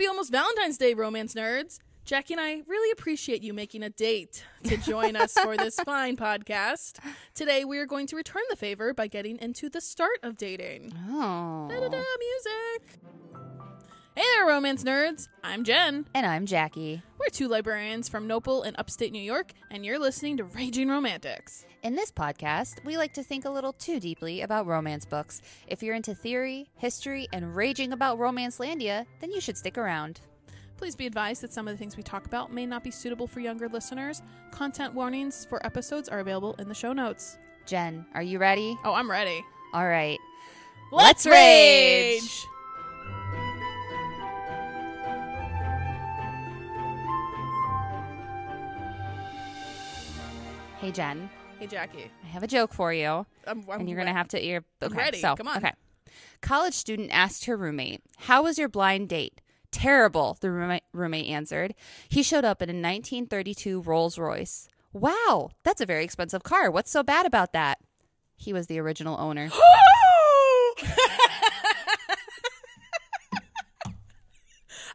Happy almost Valentine's Day, romance nerds. Jackie and I really appreciate you making a date to join us for this fine podcast. Today, we are going to return the favor by getting into the start of dating. Oh. Da-da-da, music. Hey there, romance nerds. I'm Jen. And I'm Jackie. We're two librarians from Nopal in upstate New York, and you're listening to Raging Romantics. In this podcast, we like to think a little too deeply about romance books. If you're into theory, history, and raging about Romancelandia, then you should stick around. Please be advised that some of the things we talk about may not be suitable for younger listeners. Content warnings for episodes are available in the show notes. Jen, are you ready? Oh, I'm ready. All right. Let's rage! Hey, Jen, Hey, Jackie. I have a joke for you. I'm, I'm and you're going to have to. You're, okay, ready. So, Come on. Okay. College student asked her roommate, How was your blind date? Terrible, the roommate, roommate answered. He showed up in a 1932 Rolls Royce. Wow, that's a very expensive car. What's so bad about that? He was the original owner.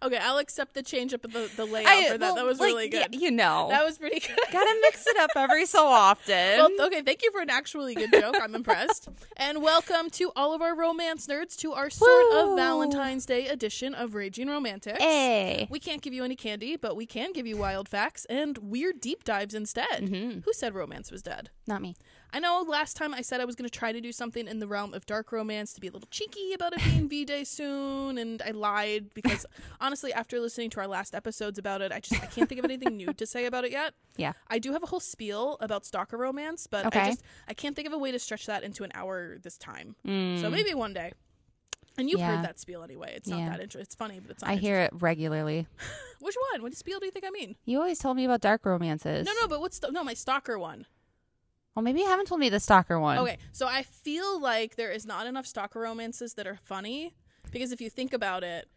okay, I'll accept the change up of the, the layout I- for that. well, that was like, really good. yeah, you know. That was pretty good. Gotta mix it up every so often. Well, okay, thank you for an actually good joke. I'm impressed. And welcome to all of our romance nerds to our sort of Valentine's Day edition of Raging Romantics. hey. We can't give you any candy, but we can give you wild facts and weird deep dives instead. Mm-hmm. Who said romance was dead? Not me. I know last time I said I was going to try to do something in the realm of dark romance to be a little cheeky about it being V Day soon, and I lied because honestly, after listening to our last episodes about it, I just I can't think of anything new to say about it yet. Yeah. I do have a whole spiel about stalker romance, but I just I can't think of a way to stretch that into an hour this time. Mm. So maybe one day. And you've Yeah. heard that spiel anyway. It's not Yeah. that interesting. It's funny, but it's not. I hear it regularly. Which one? What spiel do you think I mean? You always told me about dark romances. No, no, but what's the, no my stalker one? Well, maybe you haven't told me the stalker one. Okay, so I feel like there is not enough stalker romances that are funny because if you think about it,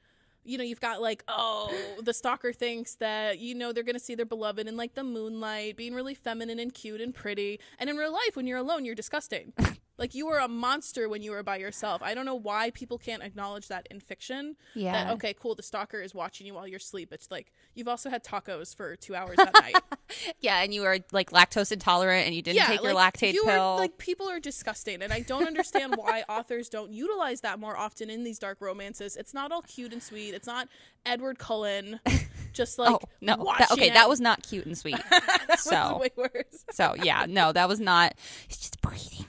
you know, you've got like, oh, the stalker thinks that, you know, they're going to see their beloved in like the moonlight, being really feminine and cute and pretty. And in real life, when you're alone, you're disgusting. like you were a monster when you were by yourself. I don't know why people can't acknowledge that in fiction. Yeah. That, okay, cool, the stalker is watching you while you're asleep. It's like you've also had tacos for two hours that night. Yeah, and you were like lactose intolerant and you didn't take your like, lactate you pill. Are, like people are disgusting, and I don't understand why authors don't utilize that more often in these dark romances. It's not all cute and sweet. It's not Edward Cullen, just oh, like oh no! That, okay, it. that was not cute and sweet. So- way worse. so yeah, no, that was not. It's just breathing.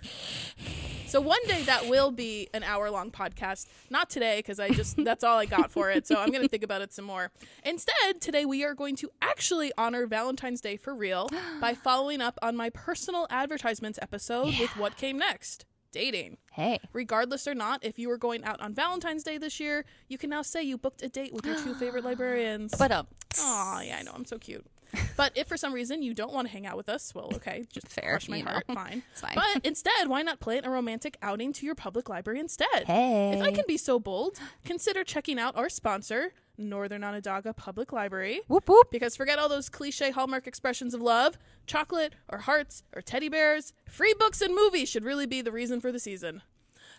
So one day that will be an hour long podcast. Not today because I just that's all I got for it. So I'm gonna think about it some more. Instead, today we are going to actually honor Valentine's Day for real by following up on my personal advertisements episode with what came next. Dating. Hey, Regardless or not, if you were going out on Valentine's Day this year, you can now say you booked a date with your two favorite librarians. but um, oh yeah, I know I'm so cute. But if for some reason you don't want to hang out with us, well, okay, just Fair, crush my you know. heart, fine. It's fine. But instead, why not plan a romantic outing to your public library instead? hey, If I can be so bold, consider checking out our sponsor, Northern Onondaga Public Library. whoop whoop. Because forget all those cliche hallmark expressions of love, chocolate or hearts or teddy bears, free books and movies should really be the reason for the season.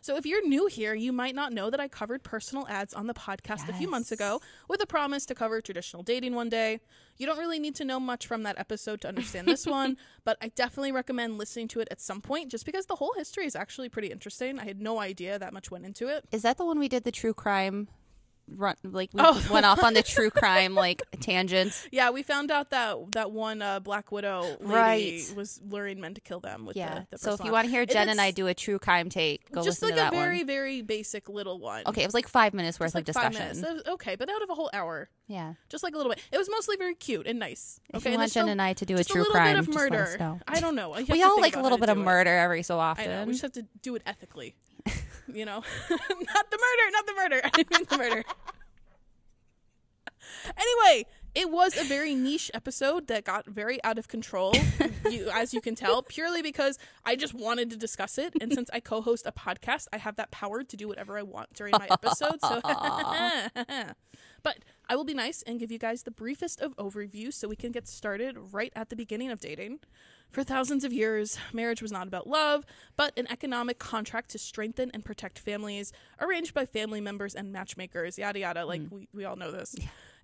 So if you're new here, you might not know that I covered personal ads on the podcast a few months ago with a promise to cover traditional dating one day. You don't really need to know much from that episode to understand this one, but I definitely recommend listening to it at some point just because the whole history is actually pretty interesting. I had no idea that much went into it. Is that the one we did the true crime? Run like we Oh. went off on the true crime like tangent. Yeah, we found out that that one uh, Black Widow lady Right. was luring men to kill them with Yeah. the, the so if you want to hear. Jen and I do a true crime take, go just listen like to that a very one. very basic little one. Okay, it was like five minutes worth like of discussion. Was- Okay, but out of a whole hour, Yeah. just like a little bit. It was mostly very cute and nice. If Okay, you and want Jen still and I to do a true little crime, bit of murder. I don't know. Have We all like a little bit of murder every so I often. We just have to do it ethically. you know, not the murder, not the murder. I didn't mean the murder. anyway, it was a very niche episode that got very out of control, you, as you can tell, purely because I just wanted to discuss it. And since I co host a podcast, I have that power to do whatever I want during my episode. So, but I will be nice and give you guys the briefest of overviews so we can get started right at the beginning of dating. For thousands of years, marriage was not about love, but an economic contract to strengthen and protect families, arranged by family members and matchmakers, yada yada. Like, mm. we, we all know this.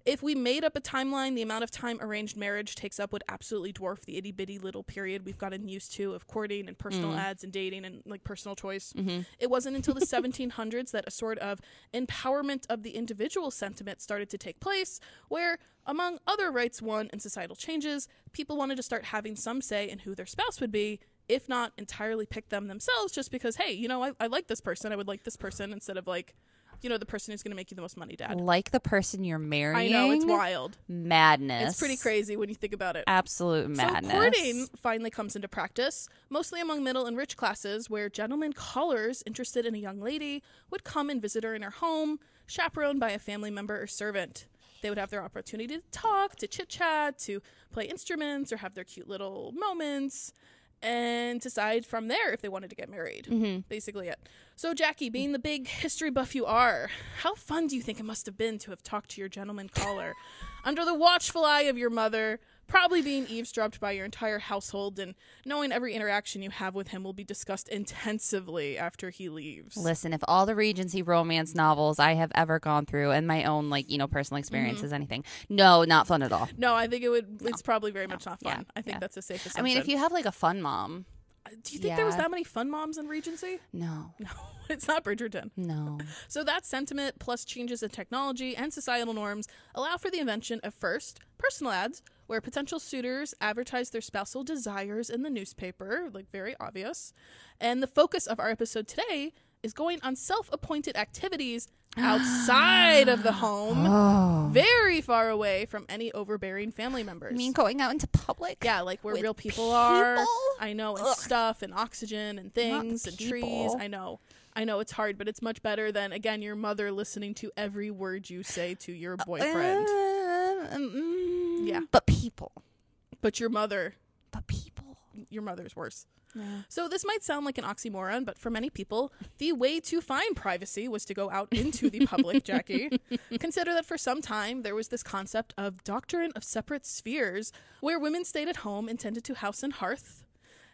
If we made up a timeline, the amount of time arranged marriage takes up would absolutely dwarf the itty bitty little period we've gotten used to of courting and personal mm. ads and dating and like personal choice. Mm-hmm. It wasn't until the 1700s that a sort of empowerment of the individual sentiment started to take place, where, among other rights won and societal changes, people wanted to start having some say in who their spouse would be. If not entirely pick them themselves, just because, hey, you know, I, I like this person, I would like this person instead of like, you know, the person who's going to make you the most money, dad. Like the person you're marrying I know, it's wild. Madness. It's pretty crazy when you think about it. Absolute madness. So courting finally comes into practice, mostly among middle and rich classes, where gentlemen callers interested in a young lady would come and visit her in her home, chaperoned by a family member or servant. They would have their opportunity to talk, to chit chat, to play instruments, or have their cute little moments, and decide from there if they wanted to get married. Mm-hmm. Basically, it. So, Jackie, being the big history buff you are, how fun do you think it must have been to have talked to your gentleman caller under the watchful eye of your mother, probably being eavesdropped by your entire household, and knowing every interaction you have with him will be discussed intensively after he leaves? Listen, if all the Regency romance novels I have ever gone through and my own like, you know, personal Mm-hmm. is anything. No, not fun at all. No, I think it would. It's probably very much not fun. Yeah, I think yeah. that's a safe I mean, if you have like a fun mom. do you think there was that many fun moms in Regency? No. No, it's not Bridgerton. No. So that sentiment plus changes in technology and societal norms allow for the invention of first personal ads where potential suitors advertise their spousal desires in the newspaper, like very obvious. And the focus of our episode today is going on self-appointed activities outside of the home, Oh. very far away from any overbearing family members. I mean, going out into public? Yeah, like where real people, are. I know, and Ugh. stuff and oxygen and things and trees. I know. I know it's hard, but it's much better than again your mother listening to every word you say to your boyfriend. Uh, um, Yeah. But people. But your mother, But people. your mother's worse. Yeah. So this might sound like an oxymoron, but for many people, the way to find privacy was to go out into the public, Jackie. Consider that for some time there was this concept of doctrine of separate spheres, where women stayed at home and tended to house and hearth.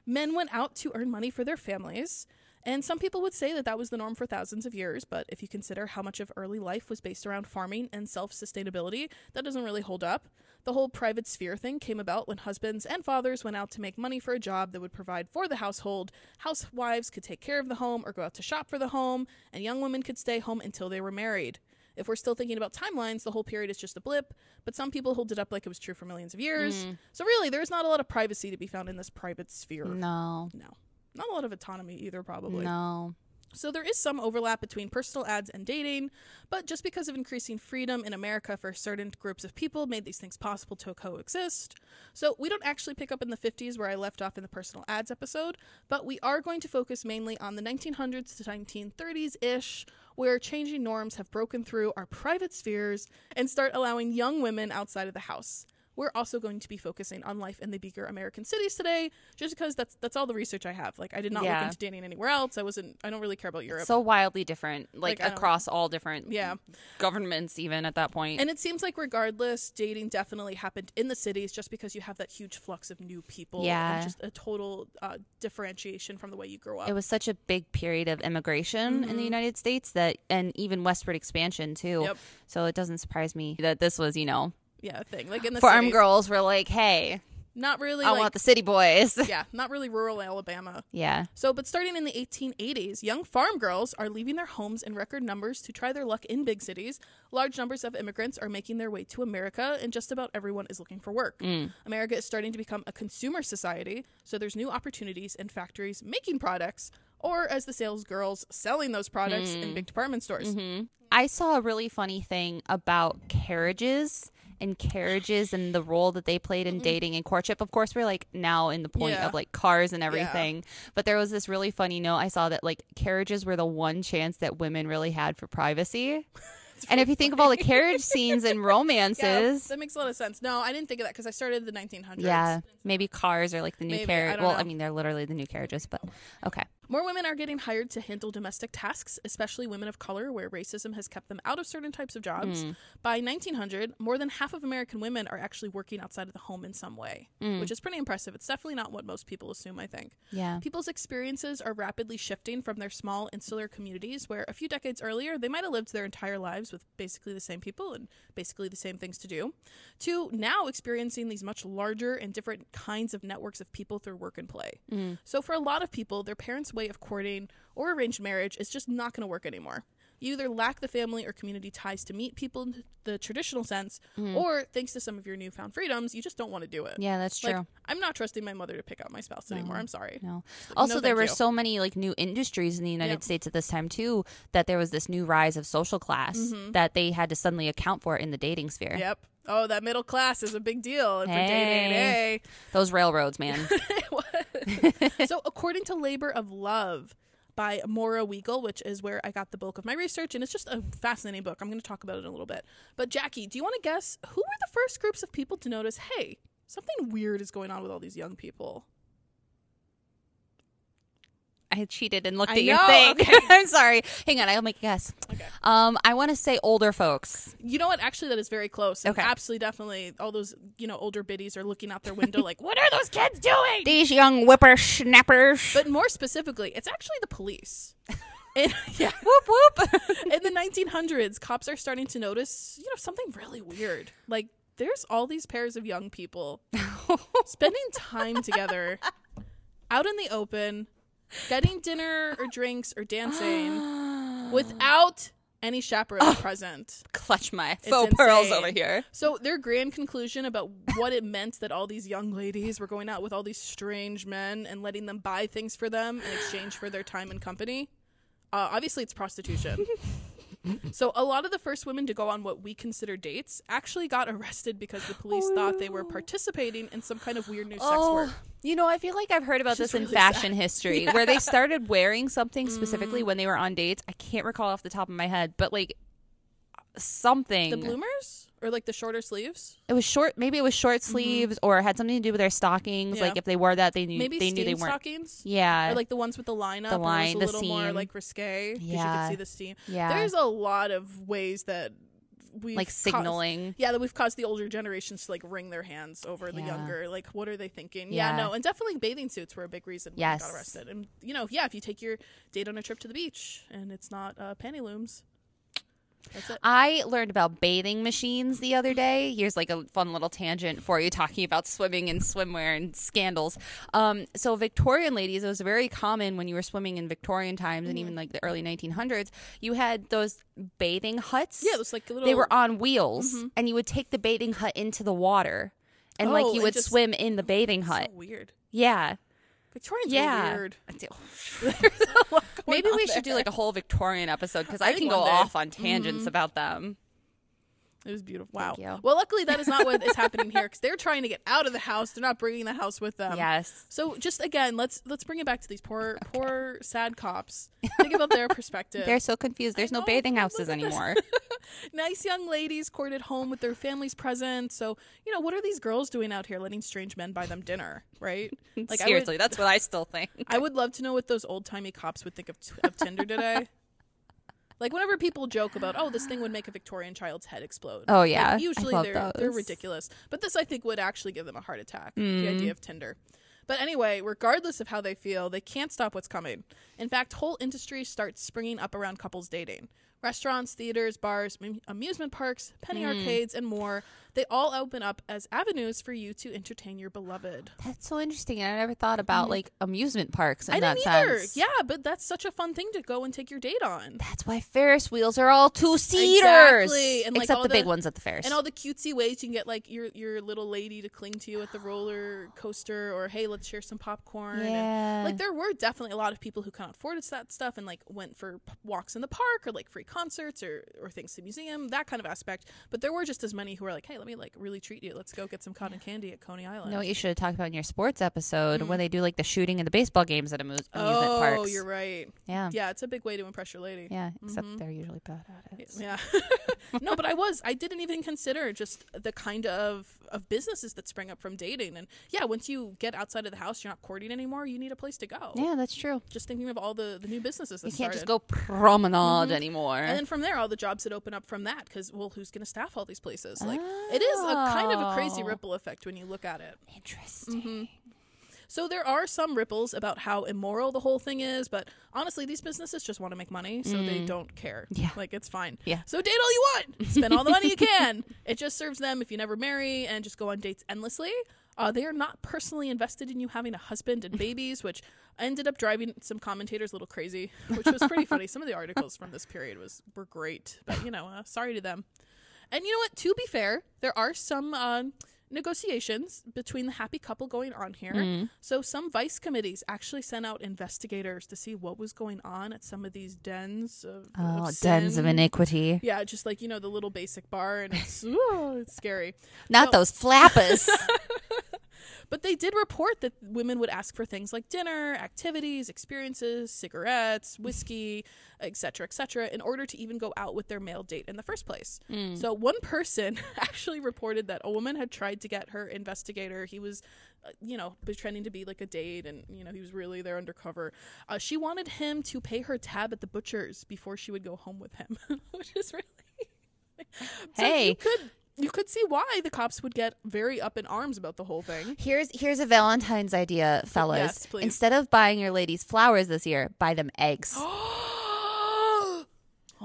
Men went out to earn money for their families. And some people would say that that was the norm for thousands of years, but if you consider how much of early life was based around farming and self sustainability, that doesn't really hold up. The whole private sphere thing came about when husbands and fathers went out to make money for a job that would provide for the household. Housewives could take care of the home or go out to shop for the home, and young women could stay home until they were married. If we're still thinking about timelines, the whole period is just a blip, but some people hold it up like it was true for millions of years. Mm. So, really, there's not a lot of privacy to be found in this private sphere. No. No. Not a lot of autonomy either, probably. No. So there is some overlap between personal ads and dating, but just because of increasing freedom in America for certain groups of people made these things possible to coexist. So we don't actually pick up in the 50s where I left off in the personal ads episode, but we are going to focus mainly on the 1900s to 1930s ish, where changing norms have broken through our private spheres and start allowing young women outside of the house. We're also going to be focusing on life in the bigger American cities today, just because that's that's all the research I have. Like I did not Yeah. look into dating anywhere else. I wasn't. I don't really care about Europe. So wildly different, like, Like, across all different yeah, governments, even at that point. and it seems like regardless, dating definitely happened in the cities, just because you have that huge flux of new people. Yeah. and just a total uh, differentiation from the way you grew up. it was such a big period of immigration in the United States that, and even westward expansion too. Mm-hmm. Yep. So it doesn't surprise me that this was, you know, yeah, thing like in the farm city. girls were like, "Hey, Not really. I like, want the city boys." yeah, not really rural Alabama. yeah. So, but starting in the 1880s, young farm girls are leaving their homes in record numbers to try their luck in big cities. Large numbers of immigrants are making their way to America, and just about everyone is looking for work. Mm. America is starting to become a consumer society, so there's new opportunities in factories making products, or as the sales girls selling those products in mm. big department stores. Mm-hmm. I saw a really funny thing about carriages and carriages and the role that they played in mm-hmm. dating and courtship. Of course, we're like now in the point Yeah. of like cars and everything. But there was this really funny note I saw that like carriages were the one chance that women really had for privacy. and if you think of all the carriage scenes and Yeah, romances, that makes a lot of sense. No, I didn't think of that because I started the 1900s. yeah, maybe cars are like the new carriage. Well, know. I mean, they're literally the new carriages, but okay. More women are getting hired to handle domestic tasks, especially women of color, where racism has kept them out of certain types of jobs. Mm. By 1900, more than half of American women are actually working outside of the home in some way, mm. which is pretty impressive. It's definitely not what most people assume, I think. Yeah. People's experiences are rapidly shifting from their small insular communities, where a few decades earlier they might have lived their entire lives with basically the same people and basically the same things to do, to now experiencing these much larger and different kinds of networks of people through work and play. Mm. So, for a lot of people, their parents' way of courting or arranged marriage is just not going to work anymore. You either lack the family or community ties to meet people in the traditional sense, or thanks to some of your newfound freedoms, you just don't want to do it. Yeah, that's true. Like, I'm not trusting my mother to pick out my spouse anymore. I'm sorry. No. Like, Also, no, there were you. so many like new industries in the United Yep. States at this time too that there was this new rise of social class Mm-hmm. that they had to suddenly account for in the dating sphere. Yep. Oh, that middle class is a big deal. And for dating, day. Those railroads, man. so, according to Labor of Love by Moira Weigel, which is where I got the bulk of my research, and it's just a fascinating book. I'm going to talk about it in a little bit. But, Jackie, do you want to guess who were the first groups of people to notice, hey, something weird is going on with all these young people? I cheated and looked I at your know, thing. okay. I'm sorry. Hang on, I'll make a guess. Okay. Um, I want to say older folks. You know what? Actually, that is very close. And Okay. Absolutely, definitely. All those, you know, older biddies are looking out their window like, what are those kids doing? These young whippersnappers. But more specifically, it's actually the police. And, yeah. whoop whoop. in the 1900s, cops are starting to notice, you know, something really weird. Like there's all these pairs of young people spending time together out in the open, getting dinner or drinks or dancing without any chaperones present. Clutch my It's faux pearls over here. So their grand conclusion about what it meant that all these young ladies were going out with all these strange men and letting them buy things for them in exchange for their time and company. Uh, obviously, it's prostitution. so a lot of the first women to go on what we consider dates actually got arrested because the police oh, thought they were participating in some kind of weird new sex oh, work. Oh, you know, I feel like I've heard about this is in really fashion sad. history where they started wearing something specifically mm. when they were on dates. I can't recall off the top of my head, but like something. The bloomers or like the shorter sleeves, It was short. Maybe it was short sleeves or had something to do with their stockings. Yeah. Like if they wore that, they knew maybe they knew they weren't. stockings. Yeah, Or like the ones with the line up, The line, the was a little more like risque because you could see the steam. yeah, There's a lot of ways that we like signaling. yeah, that we've caused the older generations to like wring their hands over the Yeah. younger. Like, what are they thinking? Yeah, Yeah. no, and definitely bathing suits were a big reason why Yes. got arrested. And you know, yeah, if you take your date on a trip to the beach and it's not uh, panty looms. I learned about bathing machines the other day. Here's like a fun little tangent for you talking about swimming and swimwear and scandals. Um, so Victorian ladies, it was very common when you were swimming in Victorian times Mm-hmm. and even like the early 1900s. You had those bathing huts. Yeah, it was like a little. they were on wheels, and you would take the bathing hut into the water, and like Oh, you would just- swim in the bathing so hut. weird. Yeah, Victorians yeah. weird. Maybe we should do like a whole Victorian episode because I, I can go off on tangents about them. It was beautiful. Wow. Well, luckily that is not what is happening here because they're trying to get out of the house. They're not bringing the house with them. yes. So just again, let's let's bring it back to these poor poor sad cops. Think about their perspective. They're so confused. There's no know. bathing houses anymore. nice young ladies courted home with their families present. So you know what are these girls doing out here, letting strange men buy them dinner, right? Like Seriously, that's what I still think. I would, I would love to know what those old timey cops would think of, t- of Tinder today. Like whenever people joke about, oh, this thing would make a Victorian child's head explode. Oh, Like, yeah. I usually they're they're. Hmm. ridiculous, but this I think would actually give them a heart attack. The idea of Tinder. But anyway, regardless of how they feel, they can't stop what's coming. In fact, whole industries start springing up around couples dating. Restaurants, theaters, bars, am- amusement parks, penny Hmm. arcades, and more. They all open up as avenues for you to entertain your beloved. That's so interesting. I never thought about like amusement parks in. I that didn't either. sense. Yeah, but that's such a fun thing to go and take your date on. That's why Ferris wheels are all two seaters. Exactly, and, like, Except all the, big ones at the Ferris. And all the cutesy ways you can get like your your little lady to cling to you at the roller coaster, or hey, let's share some popcorn. and, Yeah. like there were definitely a lot of people who kind of afforded that stuff and like went for p- walks in the park or like free concerts or or things to the museum, that kind of aspect. But there were just as many who were like, hey, let me like really treat you. Let's go get some cotton candy at Coney Island. what you should have talked about in your sports episode when mm. they do like the shooting and the baseball games at amusement oh, parks. Oh, you're right. Yeah. Yeah, it's a big way to impress your lady. Yeah, except mm-hmm. they're usually bad at it. Yeah. no, but I was. I didn't even consider just the kind of of businesses that spring up from dating. And yeah, once you get outside of the house, you're not courting anymore. You need a place to go. Yeah, that's true. Just thinking of all the, the new businesses that You can't just go promenade mm-hmm. anymore. And then from there, all the jobs that open up from that, because well, who's going to staff all these places? Like it is a kind of a crazy Oh. ripple effect when you look at it. Interesting. Mm-hmm. So there are some ripples about how immoral the whole thing is, but honestly, these businesses just want to make money, so they don't care. Mm. Yeah. like it's fine. Yeah. So date all you want, spend all the money you can. It just serves them if you never marry and just go on dates endlessly. Uh, they are not personally invested in you having a husband and babies, which ended up driving some commentators a little crazy, which was pretty funny. Some of the articles from this period was were great, but you know, uh, sorry to them. And you know what? To be fair, there are some uh, negotiations between the happy couple going on here. Mm. So some vice committees actually sent out investigators to see what was going on at some of these dens of, Oh, of dens of iniquity. Yeah, just like you know the little basic bar, and it's ooh, it's scary. Not So- those flappers. But they did report that women would ask for things like dinner, activities, experiences, cigarettes, whiskey, etc., etc., in order to even go out with their male date in the first place. So one person actually reported that a woman had tried to get her investigator. He was, uh, you know, pretending to be like a date, and you know he was really there undercover. Uh, she wanted him to pay her tab at the butcher's before she would go home with him, which is really. So Hey. could you could see why the cops would get very up in arms about the whole thing. Here's here's a Valentine's idea, fellas. Yes, please. Instead of buying your ladies flowers this year, buy them eggs. oh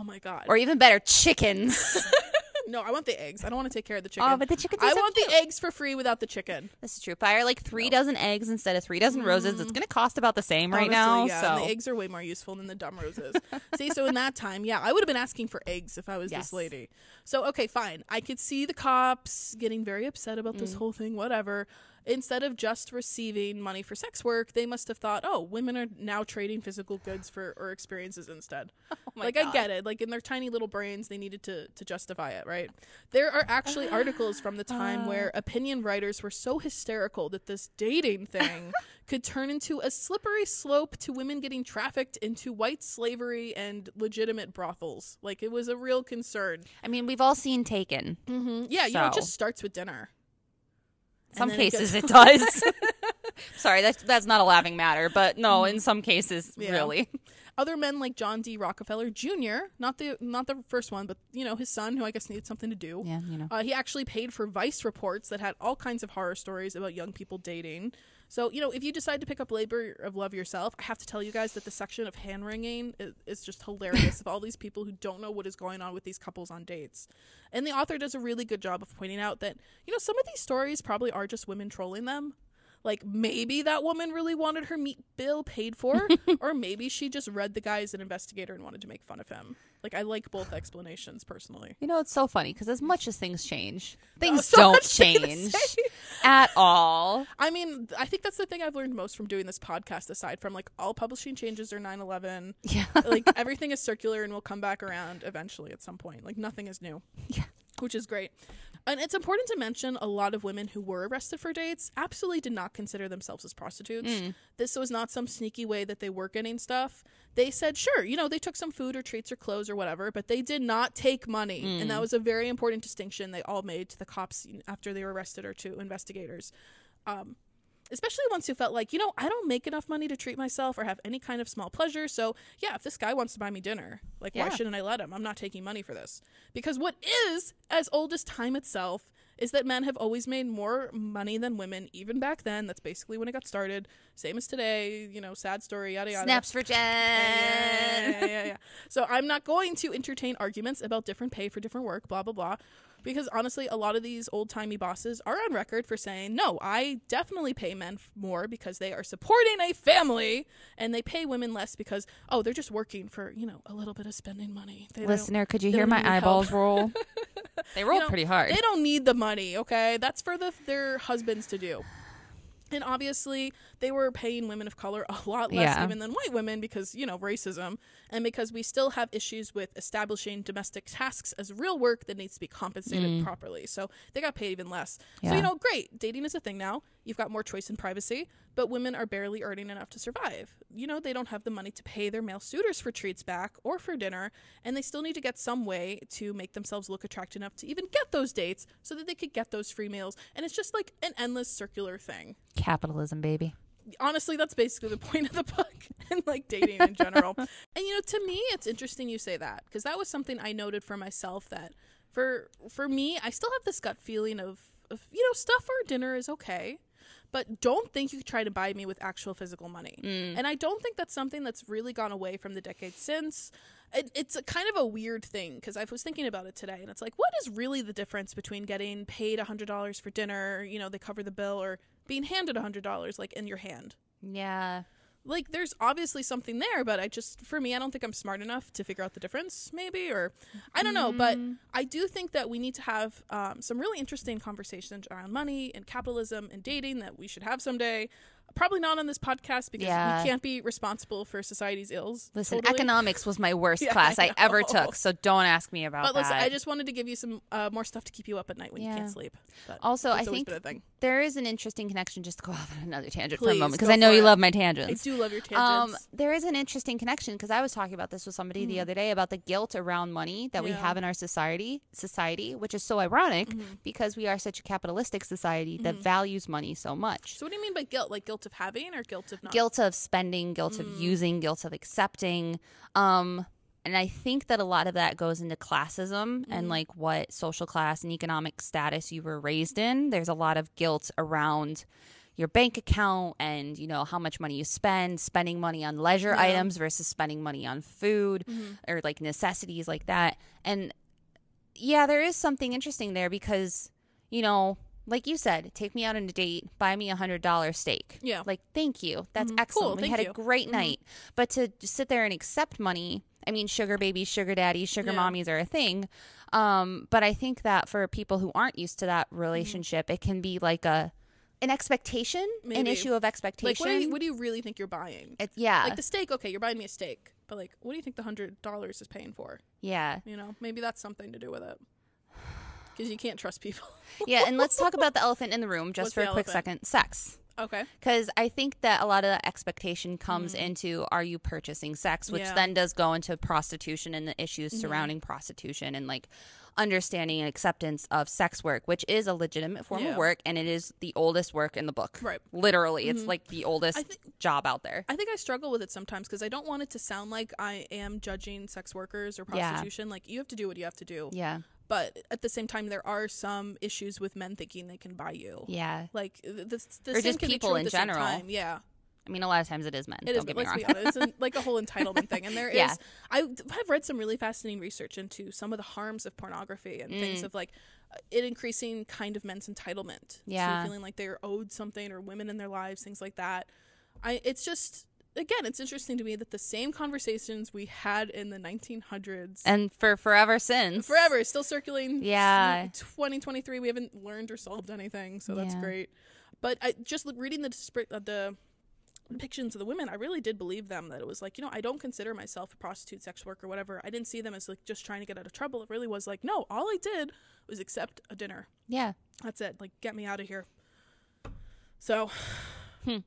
my god! or even better, chickens. no, I want the eggs. I don't want to take care of the chicken. oh, but the chicken. I so want cute. the eggs for free without the chicken. This is true. Her like three dozen eggs instead of three dozen roses. It's gonna cost about the same right Mm. Now. yeah, so and the eggs are way more useful than the dumb roses. See, so in that time, yeah, I would have been asking for eggs if I was Yes. this lady. So okay, fine. I could see the cops getting very upset about Mm. this whole thing. Whatever. Instead of just receiving money for sex work, they must have thought, "Oh, women are now trading physical goods for or experiences instead." Oh like I get it. Like in their tiny little brains, they needed to to justify it, right? There are actually articles from the time Uh. where opinion writers were so hysterical that this dating thing could turn into a slippery slope to women getting trafficked into white slavery and legitimate brothels. Like it was a real concern. I mean, we've all seen Taken. Mm-hmm. Yeah, you know, it just starts with dinner. Some then it cases it, does. Sorry, that's that's not a laughing matter, but no, in some cases, Yeah. really. Other men like John D. Rockefeller Jr., not the not the first one, but you know his son, who I guess needed something to do. Yeah, you know. Uh, he actually paid for Vice reports that had all kinds of horror stories about young people dating. So, you know, if you decide to pick up Labor of Love yourself, I have to tell you guys that the section of hand wringing is, is just hilarious of all these people who don't know what is going on with these couples on dates. And the author does a really good job of pointing out that, you know, some of these stories probably are just women trolling them. Like maybe that woman really wanted her meat bill paid for, or maybe she just read the guy as an investigator and wanted to make fun of him. Like I like both explanations personally. You know, it's so funny because as much as things change, things so don't much thing to change at all. I mean, I think that's the thing I've learned most from doing this podcast, aside from like all publishing changes are 9 11. Yeah. like everything is circular and will come back around eventually at some point. Like nothing is new. Yeah. Which is great. And it's important to mention a lot of women who were arrested for dates absolutely did not consider themselves as prostitutes. Mm. This was not some sneaky way that they were getting stuff. They said, sure, you know, they took some food or treats or clothes or whatever, but they did not take money. And mm. that was a very important distinction they all made to the cops after they were arrested or to investigators um, especially ones who felt like, you know, I don't make enough money to treat myself or have any kind of small pleasure. So, yeah, if this guy wants to buy me dinner, like, why shouldn't I let him? I'm not taking money for this. Because what is as old as time itself is that men have always made more money than women, even back then. That's basically when it got started. Same as today, you know, sad story, yada yada. Snaps for Jen. Yeah, yeah, yeah, yeah. So I'm not going to entertain arguments about different pay for different work, blah blah blah, because honestly, a lot of these old timey bosses are on record for saying, no, I definitely pay men f- more because they are supporting a family, and they pay women less because oh, they're just working for you know a little bit of spending money. They Listener, could you hear my need help. eyeballs roll? they roll You know, pretty hard. They don't need the money, okay? That's for the their husbands to do. And obviously, they were paying women of color a lot less Yeah. even than white women because, you know, racism and because we still have issues with establishing domestic tasks as real work that needs to be compensated properly. So they got paid even less. So, Mm. You know, great. Dating is a thing now. You've got more choice and privacy, but women are barely earning enough to survive. You know, they don't have the money to pay their male suitors for treats back or for dinner, and they still need to get some way to make themselves look attractive enough to even get those dates so that they could get those free meals. And it's just like an endless circular thing Capitalism, baby. honestly that's basically the point of the book and like dating in general and you know to me it's interesting you say that because that was something i noted for myself that for for me i still have this gut feeling of, of you know stuff for dinner is okay but don't think you could try to buy me with actual physical money mm. and i don't think that's something that's really gone away from the decade since it, it's a kind of a weird thing because I was thinking about it today, and it's like, what is really the difference between getting paid hundred dollars for dinner, you know, they cover the bill, or being handed hundred dollars like in your hand? Yeah. Like there's obviously something there but i just for me i don't think i'm smart enough to figure out the difference maybe or i don't know. But i do think that we need to have um, some really interesting conversations around money and capitalism and dating that we should have someday probably not on this podcast because Yeah. we can't be responsible for society's ills Listen, totally. economics was my worst Yeah, class I I, ever took, so don't ask me about that. but listen i just wanted to give you some uh, more stuff to keep you up at night when you can't sleep but also, I think been a thing there is an interesting connection. Just to go off on another tangent for a moment, because I know you it. love my tangents. i do love your Um, tangents there is an interesting connection because I was talking about this with somebody the other day about the guilt around money that we Mm-hmm. Have in our society, society, which is so ironic Mm-hmm. because we are such a capitalistic society that values money so much. so what do you mean by guilt like guilt of having or guilt of not Guilt of spending, guilt Mm. of using, guilt of accepting. Um, and I think that a lot of that goes into classism Mm-hmm. and like what social class and economic status you were raised in. There's a lot of guilt around your bank account and you know how much money you spend spending money on leisure Yeah. items versus spending money on food Mm-hmm. or like necessities like that and yeah there is something interesting there because you know like you said take me out on a date buy me a hundred dollar steak. Yeah. like thank you. That's Mhm. excellent. Cool, we had you. Mm-hmm. a great night. But to sit there and accept money i mean sugar babies sugar daddies sugar Yeah. mommies are a thing. Um, but i think that for people who aren't used to that relationship it can be like a an expectation an issue of expectation like what do, you, what do you really think you're buying? Yeah. Like the steak okay you're buying me a steak but like what do you think the hundred dollars is paying for? Yeah. You know maybe that's something to do with it because you can't trust people yeah and let's talk about the elephant in the room just What's for a quick elephant? second sex okay because I think that a lot of that expectation comes into are you purchasing sex, which Mm. Yeah. Mm-hmm. then does go into prostitution and the issues surrounding prostitution and like understanding and acceptance of sex work, which is a legitimate form Yeah. of work and it is the oldest work in the book. Right. Literally, it's like the oldest I thi- job out there. i think i struggle with it sometimes because i don't want it to sound like i am judging sex workers or Yeah. prostitution like you have to do what you have to do Yeah. But at the same time there are some issues with men thinking they can buy you Yeah. like th- the, Or just people in general. time. yeah I mean, a lot of times it is men. It don't is, get but me let's wrong. be honest. It's like a whole entitlement thing. And there is, Yeah. I have read some really fascinating research into some of the harms of pornography and Mm. things of like it increasing kind of men's entitlement. Yeah. To feeling like they're owed something or women in their lives, things like that. I, it's just, again, it's interesting to me that the same conversations we had in the 1900s and for forever since. forever still circulating. Yeah. 2023, we haven't learned or solved anything. So that's Yeah. great. But I just reading the, uh, the depictions of the women, I really did believe them that it was like, you know, I don't consider myself a prostitute, sex worker, whatever. I didn't see them as like just trying to get out of trouble. It really was like, no, all I did was accept a dinner. Yeah. That's it. Like, get me out of here. So, Hmm.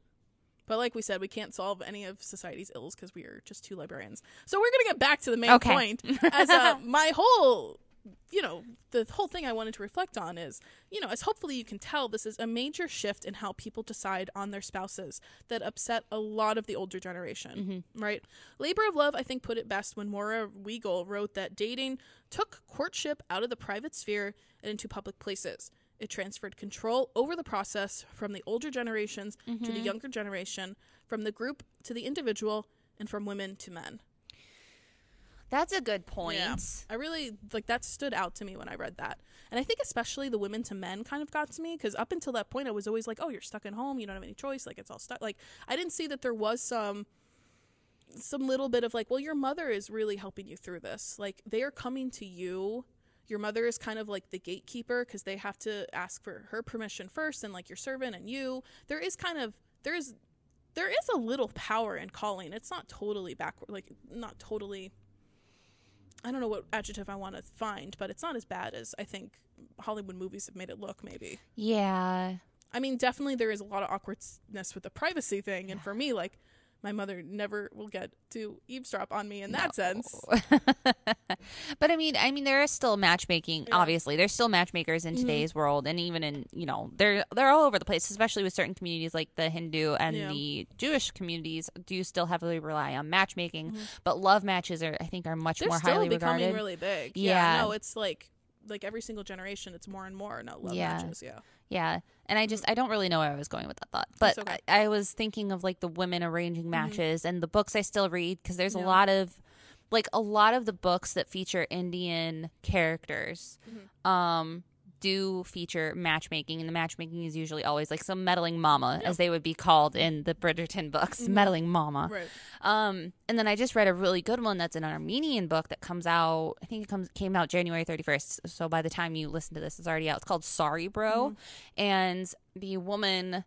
But like we said, we can't solve any of society's ills because we are just two librarians. So we're gonna get back to the main Okay. point. As uh, my whole, you know, the whole thing I wanted to reflect on is, you know, as hopefully you can tell, this is a major shift in how people decide on their spouses that upset a lot of the older generation. Right? Labor of Love, I think, put it best when Moira Weigel wrote that dating took courtship out of the private sphere and into public places. It transferred control over the process from the older generations to the mm-hmm. younger generation, from the group to the individual, and from women to men. That's a good point. Yeah. I really like that stood out to me when I read that. And I think especially the women to men kind of got to me because up until that point I was always like, oh, you're stuck at home, you don't have any choice, like it's all stuck. Like I didn't see that there was some some little bit of like, well, your mother is really helping you through this. Like they are coming to you. Your mother is kind of like the gatekeeper because they have to ask for her permission first and like your servant and you. There is kind of there is there is a little power in calling. It's not totally backward like not totally i don't know what adjective i want to find but it's not as bad as i think hollywood movies have made it look maybe. Yeah. I mean, definitely there is a lot of awkwardness with the privacy thing, and for me, like, my mother never will get to eavesdrop on me in that sense. but I mean, I mean, there is still matchmaking. Yeah. Obviously, there's still matchmakers in Mhm. today's world, and even in you know, they're they're all over the place. Especially with certain communities like the Hindu and Yeah. the Jewish communities, do still heavily rely on matchmaking. Mhm. But love matches are, I think, are much They're more still highly becoming regarded. really big. Yeah. no, it's like like every single generation, it's more and more no love Yeah. matches. Yeah, Yeah. And I just I don't really know where I was going with that thought. But okay. I, I was thinking of like the women arranging matches and the books I still read because there's Yeah. a lot of like a lot of the books that feature Indian characters um do feature matchmaking and the matchmaking is usually always like some meddling mama as they would be called in the Bridgerton books, meddling mama. right. Um, and then I just read a really good one that's an Armenian book that comes out. I think it comes came out January thirty first. So by the time you listen to this, it's already out. It's called Sorry Bro, and the woman,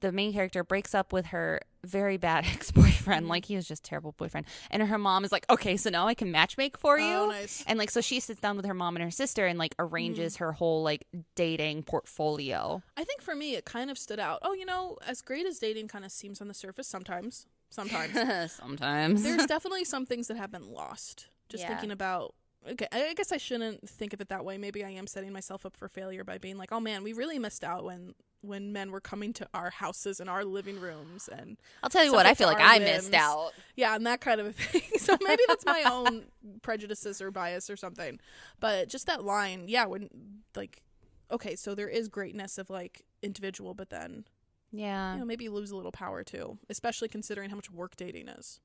the main character, breaks up with her very bad ex boyfriend. Like he was just a terrible boyfriend, and her mom is like, "Okay, so now I can matchmake for you." Oh, nice. And like, so she sits down with her mom and her sister and like arranges mm. her whole like dating portfolio. I think for me, it kind of stood out. Oh, you know, as great as dating kind of seems on the surface sometimes, sometimes Sometimes. there's definitely some things that have been lost. Just Yeah. thinking about. Okay, I I guess I shouldn't think of it that way. Maybe I am setting myself up for failure by being like, "Oh man, we really missed out when when men were coming to our houses and our living rooms and I'll tell you what, I feel like I missed out. yeah, and that kind of a thing. so maybe that's my own prejudices or bias or something. But just that line, yeah, when like, okay, so there is greatness of like individual, but then Yeah. you know maybe you lose a little power too, especially considering how much work dating is.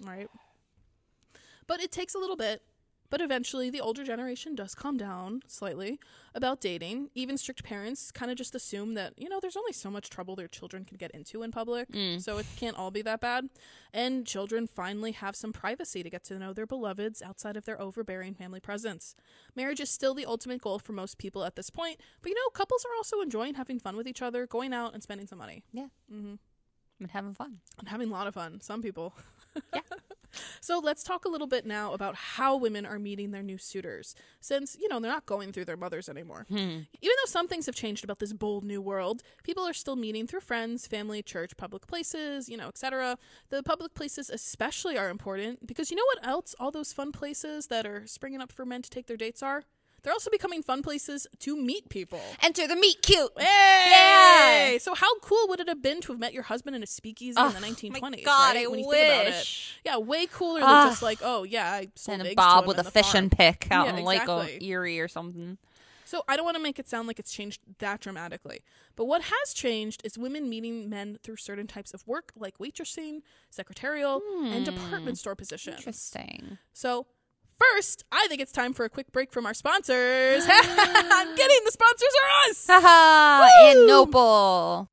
Right. But it takes a little bit. But eventually, the older generation does calm down slightly about dating. Even strict parents kind of just assume that, you know, there's only so much trouble their children can get into in public. Mm. So it can't all be that bad. And children finally have some privacy to get to know their beloveds outside of their overbearing family presence. Marriage is still the ultimate goal for most people at this point. But, you know, couples are also enjoying having fun with each other, going out and spending some money. Yeah. Mm-hmm. I'm having fun. and having a lot of fun. Some people. Yeah. so let's talk a little bit now about how women are meeting their new suitors, since you know they're not going through their mothers anymore. Hmm. Even though some things have changed about this bold new world, people are still meeting through friends, family, church, public places, you know, etc. The public places especially are important because you know what else all those fun places that are springing up for men to take their dates are? They're also becoming fun places to meet people. Enter the meet cute. Hey! Yeah. So how cool would it have been to have met your husband in a speakeasy Oh, in the 1920s? my God, right? I When you think about it. wish. Yeah, way cooler Ah. than just like, oh yeah, I sold And eggs a to Bob with a fishing pick out Yeah, in Lake exactly. Erie or something. So I don't want to make it sound like it's changed that dramatically. But what has changed is women meeting men through certain types of work, like waitressing, secretarial, and Hmm. department store positions. Interesting. So first, I think it's time for a quick break from our sponsors. I'm kidding. The sponsors are us. And Noble.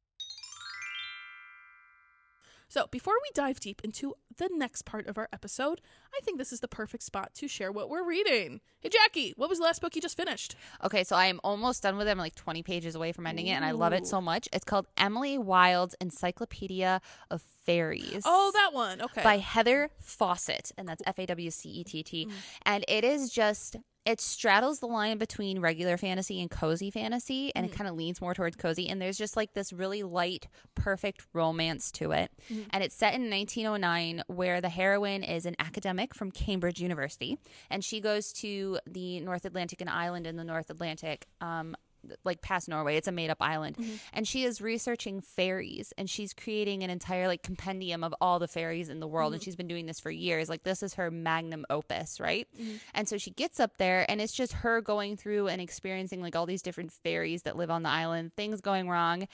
So, before we dive deep into the next part of our episode, I think this is the perfect spot to share what we're reading. Hey, Jackie, what was the last book you just finished? Okay, so I am almost done with it. I'm like 20 pages away from ending it, and I love it so much. It's called Emily Wilde's Encyclopedia of Fairies. Oh, that one. Okay. by Heather Fawcett, and that's F A W C E T T. Mm. And it is just it straddles the line between regular fantasy and cozy fantasy, and it kind of leans more towards cozy. And there's just like this really light, perfect romance to it. And it's set in 1909, where the heroine is an academic from Cambridge University, and she goes to the North Atlantic, an island in the North Atlantic. Um, like past Norway. It's a made up island. Mm-hmm. And she is researching fairies and she's creating an entire like compendium of all the fairies in the world. And mm-hmm. she's been doing this for years. Like this is her magnum opus, right? Mm-hmm. And so she gets up there and it's just her going through and experiencing like all these different fairies that live on the island, things going wrong.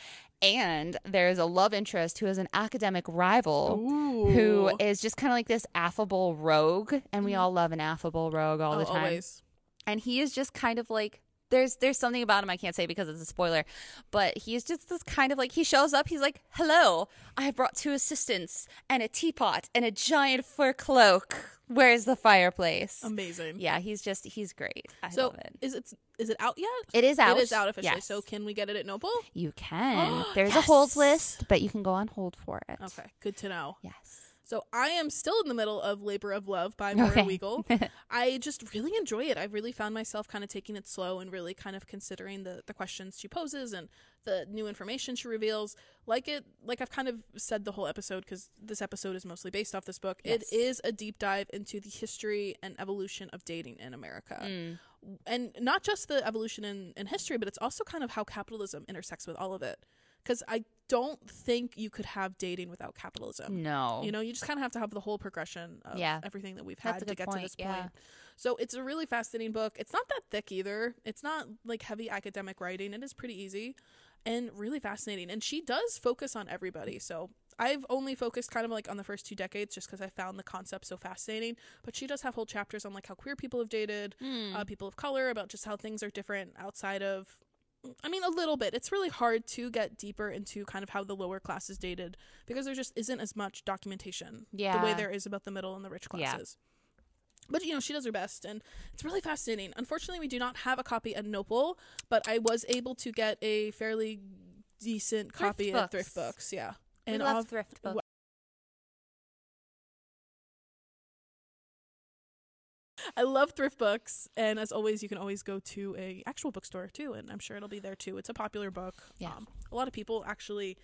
And there's a love interest who is an academic rival who is just kind of like this affable rogue. And we all love an affable rogue all Oh, the time always. and he is just kind of like there's there's something about him I can't say because it's a spoiler, but he's just this kind of like he shows up. He's like, "Hello, I have brought two assistants and a teapot and a giant fur cloak. Where's the fireplace? Amazing. yeah, he's just he's great. I So love it. is it is it out yet? It is out. It is out officially. Yes. So can we get it at Noble? you can. There's a holds list, but you can go on hold for it. Okay, good to know. Yes. So I am still in the middle of Labor of Love by Moira Okay. Weigel. I just really enjoy it. I've really found myself kind of taking it slow and really kind of considering the, the questions she poses and the new information she reveals. Like it, like I've kind of said the whole episode because this episode is mostly based off this book. It Yes. is a deep dive into the history and evolution of dating in America. Mm. And not just the evolution in, in history, but it's also kind of how capitalism intersects with all of it. Because I don't think you could have dating without capitalism. No. You know, you just kind of have to have the whole progression of Yeah. everything that we've had to get to this yeah. point. So it's a really fascinating book. It's not that thick either. It's not like heavy academic writing. It is pretty easy and really fascinating. And she does focus on everybody. So I've only focused kind of like on the first two decades just because I found the concept so fascinating. But she does have whole chapters on like how queer people have dated, Mm. uh, people of color, about just how things are different outside of. I mean, a little bit. It's really hard to get deeper into kind of how the lower classes dated because there just isn't as much documentation the way there is about the middle and the rich Yeah. classes. But you know, she does her best and it's really fascinating. Unfortunately, we do not have a copy at Noble, but I was able to get a fairly decent Thrift copy at Thrift Books. Books, yeah. We And love of- thrift books. I love thrift books, and as always, you can always go to a actual bookstore too, and I'm sure it'll be there too. It's a popular book. Yeah. Um, a lot of people actually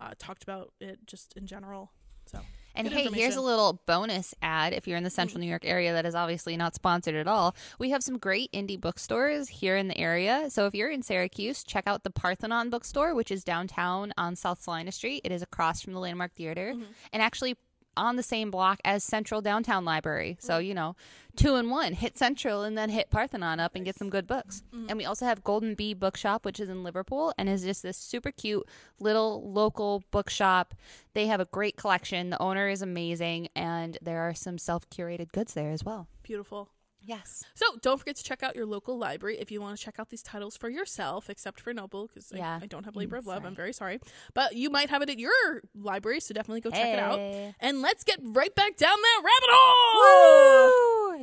uh, talked about it just in general. So And Good hey, here's a little bonus ad if you're in the central New York area that is obviously not sponsored at all. We have some great indie bookstores here in the area. So if you're in Syracuse, check out the Parthenon bookstore, which is downtown on South Salina Street. It is across from the Landmark Theater and actually on the same block as Central Downtown Library. So, mm. you know, two in one hit Central and then hit Parthenon up and get some good books. Mm-hmm. And we also have Golden Bee Bookshop, which is in Liverpool and is just this super cute little local bookshop. They have a great collection. The owner is amazing, and there are some self curated goods there as well. beautiful. Yes. So don't forget to check out your local library if you want to check out these titles for yourself, except for Noble, because Yeah. I, I don't have Labor Mm, of Love. sorry. I'm very sorry. But you might have it at your library, so definitely go check it out. And let's get right back down that rabbit hole! Woo!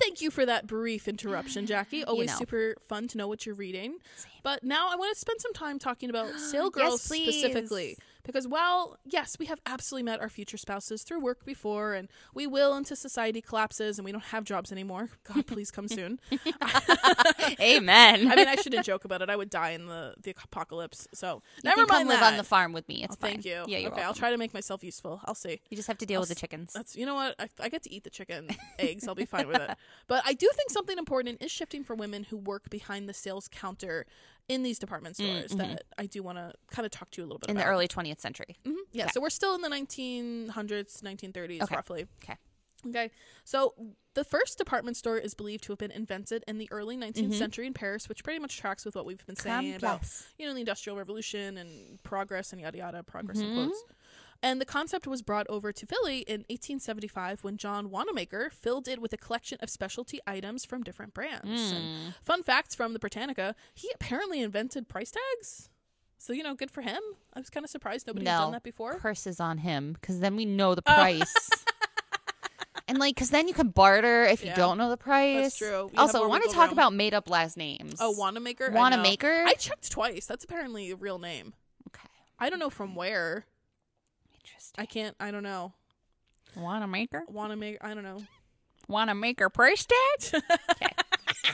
Thank you for that brief interruption, Jackie. Always know. super fun to know what you're reading. But now I want to spend some time talking about Sale Yes, Girls please. specifically. Because while, yes, we have absolutely met our future spouses through work before, and we will until society collapses and we don't have jobs anymore. God, please come soon. Amen. I mean, I shouldn't joke about it. I would die in the, the apocalypse. So you never mind live that. on the farm with me. It's Oh, fine. thank you. Yeah, you're okay, I'll try to make myself useful. I'll see. You just have to deal I'll with the chickens. That's you know what I, I get to eat the chicken eggs. I'll be fine with it. But I do think something important is shifting for women who work behind the sales counter in these department stores that I do want to kind of talk to you a little bit Mm, mm-hmm. In the early 20th century. Mhm. Yeah, Okay. so we're still in the 1900s, 1930s, Okay. roughly. Okay. Okay, so the first department store is believed to have been invented in the early 19th Mhm. century in Paris, which pretty much tracks with what we've been saying about you know, the Industrial Revolution and progress and yada yada, progress in Mhm. quotes. And the concept was brought over to Philly in 1875 when John Wanamaker filled it with a collection of specialty items from different brands. And Mm. fun facts from the Britannica, he apparently invented price tags. So, you know, good for him. I was kind of surprised nobody had done that before. Curses on him, because then we know the Oh. price. and like, because then you can barter if you Yeah. don't know the price. true. You Also, I want to talk room. about made up last names. Oh, Wanamaker? I. Wanamaker? I checked twice. That's apparently a real name. Okay. I don't know from where. I can't, I don't know. Wanna make her? Wanna Wanamaker, I don't know. Wanamaker price tag? okay.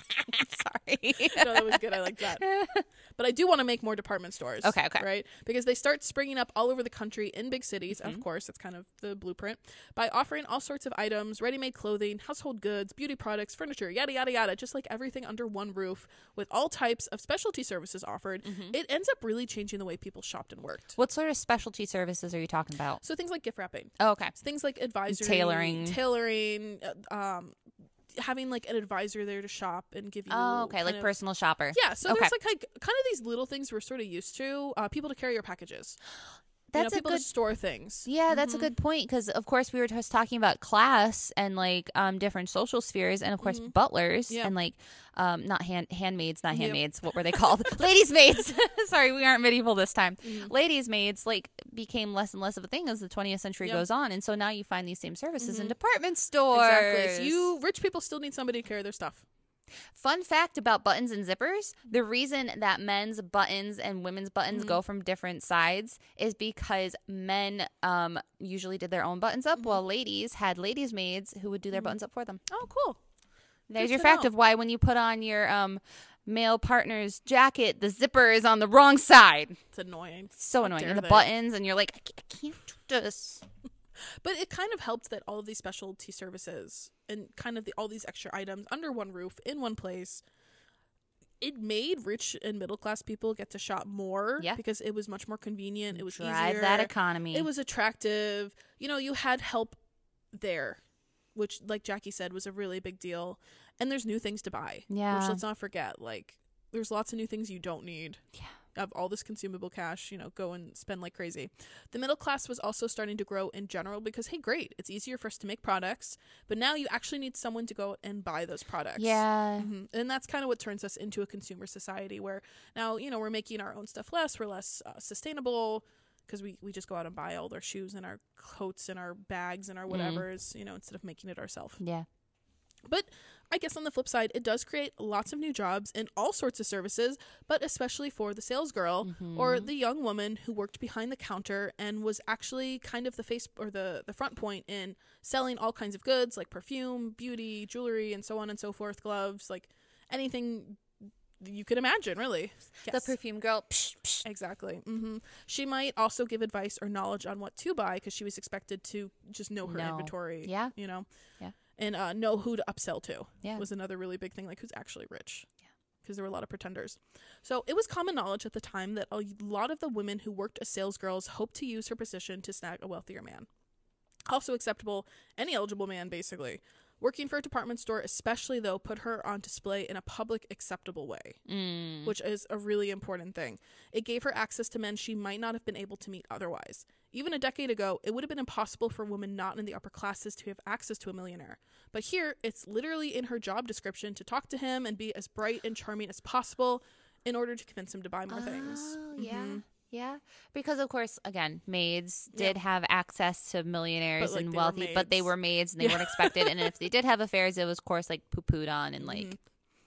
Sorry. no, that was good. I like that. But I do want to make more department stores. Okay, okay. Right? Because they start springing up all over the country in big cities. Mm-hmm. Of course, it's kind of the blueprint. By offering all sorts of items, ready made clothing, household goods, beauty products, furniture, yada, yada, yada, just like everything under one roof with all types of specialty services offered, Mm-hmm. it ends up really changing the way people shopped and worked. what sort of specialty services are you talking about? So things like gift wrapping, Oh, okay. things like advisory, Tailoring. tailoring, uh, um, having like an advisor there to shop and give you. Oh, okay. Like of- personal shopper. Yeah, so Okay. there's like, like kind of these little things we're sort of used to. Uh, people to carry your packages. That's a good store things. Yeah, that's a good point because, of course, we were just talking about class and like um different social spheres, and of course, butlers Yeah. and like um not hand handmaids, not Yep. handmaids. What were they called? Ladies' maids. Sorry, we aren't medieval this time. Mm-hmm. Ladies' maids like became less and less of a thing as the 20th century Yep. goes on, and so now you find these same services in department stores. Exactly. So you rich people still need somebody to carry their stuff. Fun fact about buttons and zippers the reason that men's buttons and women's buttons Mm-hmm. go from different sides is because men um, usually did their own buttons Mm-hmm. up, while ladies had ladies' maids who would do their buttons up for them. Oh, cool. There's Good your fact know. of why when you put on your um, male partner's jacket, the zipper is on the wrong side. It's annoying. So annoying. And the they. buttons, and you're like, I ca- I can't do this. But it kind of helped that all of these specialty services and kind of the, all these extra items under one roof in one place. It made rich and middle class people get to shop more Yeah. because it was much more convenient. It was Drive easier. that economy. It was attractive. You know, you had help there, which, like Jackie said, was a really big deal. And there's new things to buy. Yeah. Which let's not forget. Like, there's lots of new things you don't need. Yeah. Have all this consumable cash, you know, go and spend like crazy. The middle class was also starting to grow in general because, hey, great, it's easier for us to make products, but now you actually need someone to go and buy those products. yeah. Mhm. And that's kind of what turns us into a consumer society where now, you know, we're making our own stuff less, we're less uh, sustainable because we, we just go out and buy all their shoes and our coats and our bags and our whatevers, you know, instead of making it ourselves. Yeah. But I guess on the flip side, it does create lots of new jobs in all sorts of services, but especially for the sales girl or the young woman who worked behind the counter and was actually kind of the face or the, the front point in selling all kinds of goods like perfume, beauty, jewelry, and so on and so forth, gloves, like anything you could imagine, really. The perfume girl. Psh, psh. Exactly. hmm She might also give advice or knowledge on what to buy because she was expected to just know her Know. inventory. Yeah. You know? Yeah. And uh, know who to upsell to Yeah. was another really big thing. Like, who's actually rich? Yeah. Because there were a lot of pretenders. So it was common knowledge at the time that a lot of the women who worked as sales girls hoped to use her position to snag a wealthier man. Also acceptable, any eligible man, basically. Working for a department store, especially though, put her on display in a public, acceptable way Mm. which is a really important thing. It gave her access to men she might not have been able to meet otherwise. Even a decade ago, it would have been impossible for women not in the upper classes to have access to a millionaire. But here, it's literally in her job description to talk to him and be as bright and charming as possible in order to convince him to buy more things. Oh, yeah. Mhm. Yeah. Because of course, again, maids Yeah. did have access to millionaires But, like, and wealthy, but they were maids and they Yeah. weren't expected. and if they did have affairs, it was of course like poo pooed on and like Mhm.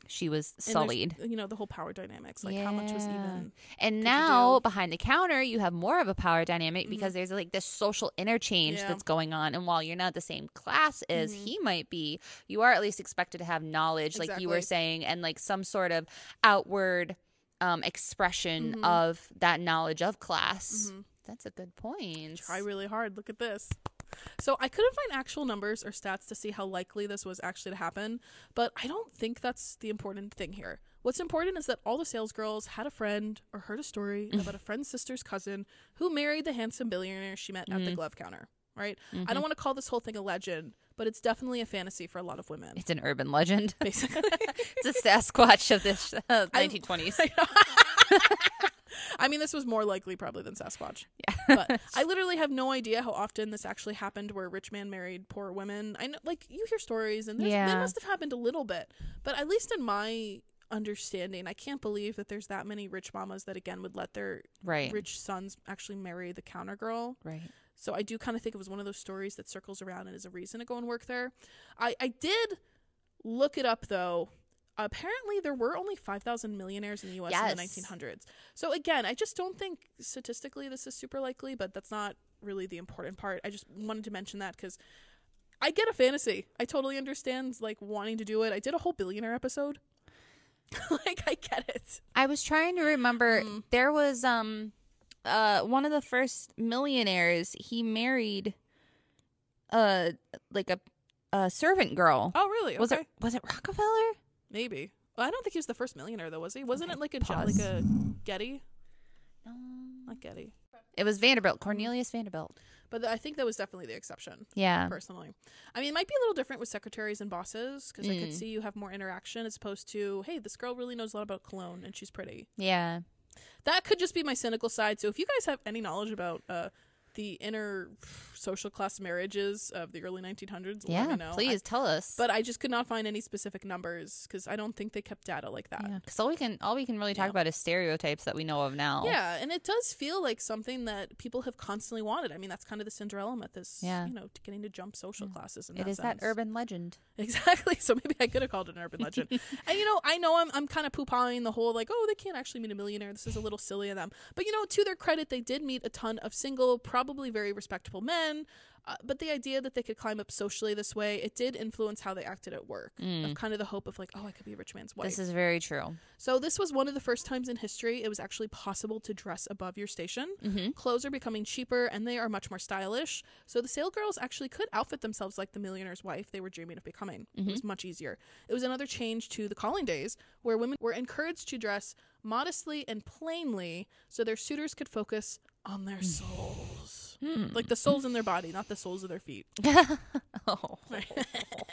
she was And sullied. You know, the whole power dynamics. Like, how much was even. And now behind the counter, you have more of a power dynamic Mhm. because there's like this social interchange Yeah. that's going on. And while you're not the same class as Mhm. he might be, you are at least expected to have knowledge, like you were saying, and like some sort of outward um, expression Mhm. of that knowledge of class. Mhm. That's a good point. Try really hard. Look at this. So I couldn't find actual numbers or stats to see how likely this was actually to happen, but I don't think that's the important thing here. What's important is that all the sales girls had a friend or heard a story about a friend's sister's cousin who married the handsome billionaire she met at the Mhm. glove counter. Right? I Mhm. don't want to call this whole thing a legend, but it's definitely a fantasy for a lot of women. It's an urban legend. Basically, it's a Sasquatch of this uh, I- 1920s. I mean, this was more likely probably than Sasquatch. Yeah. but I literally have no idea how often this actually happened where rich man married poor women. I know, like, you hear stories, and Yeah. they must have happened a little bit. But at least in my understanding, I can't believe that there's that many rich mamas that, again, would let their right. rich sons actually marry the counter girl. Right. So I do kind of think it was one of those stories that circles around and is a reason to go and work there. I, I did look it up, though. Apparently, there were only 5,000 millionaires in the US in the 1900s. So, again, I just don't think statistically this is super likely, but that's not really the important part. I just wanted to mention that because I get a fantasy. I totally understand, like, wanting to do it. I did a whole billionaire episode. like, I get it. I was trying to remember. Mm. There was um, uh, one of the first millionaires. He married, uh, like a, a servant girl. Oh, really? Was it was it Rockefeller? Maybe. Well, I don't think he was the first millionaire, though, was he? Wasn't Okay, it like a, jo- like a Getty? No. Not Getty. It was Vanderbilt, Cornelius Vanderbilt. But I think that was definitely the exception, Yeah. personally. I mean, it might be a little different with secretaries and bosses because I could Mm. see you have more interaction as opposed to, hey, this girl really knows a lot about cologne and she's pretty. Yeah. That could just be my cynical side. So if you guys have any knowledge about uh, the inner social class marriages of the early 1900s, let Yeah, know. please I- tell us. but I just could not find any specific numbers because I don't think they kept data like that. yeah, because all we can all we can really talk Yeah. about is stereotypes that we know of now. Yeah, and it does feel like something that people have constantly wanted. I mean, that's kind of the Cinderella myth is, Yeah. you know, getting to jump social classes. In it that is that urban legend. Exactly. So maybe I could have called it an urban legend. and you know, I know I'm I'm kind of poo pawing the whole like, oh, they can't actually meet a millionaire. This is a little silly of them. But you know, to their credit, they did meet a ton of single, probably very respectable men. Uh, but the idea that they could climb up socially this way, it did influence how they acted at work. Of kind of the hope of like, oh, I could be a rich man's wife. This is very true. So this was one of the first times in history it was actually possible to dress above your station. Mm-hmm. Clothes are becoming cheaper and they are much more stylish. So the sale girls actually could outfit themselves like the millionaire's wife they were dreaming of becoming. It was much easier. It was another change to the calling days where women were encouraged to dress modestly and plainly so their suitors could focus on their souls. Like the souls in their body, not the soles of their feet. Oh,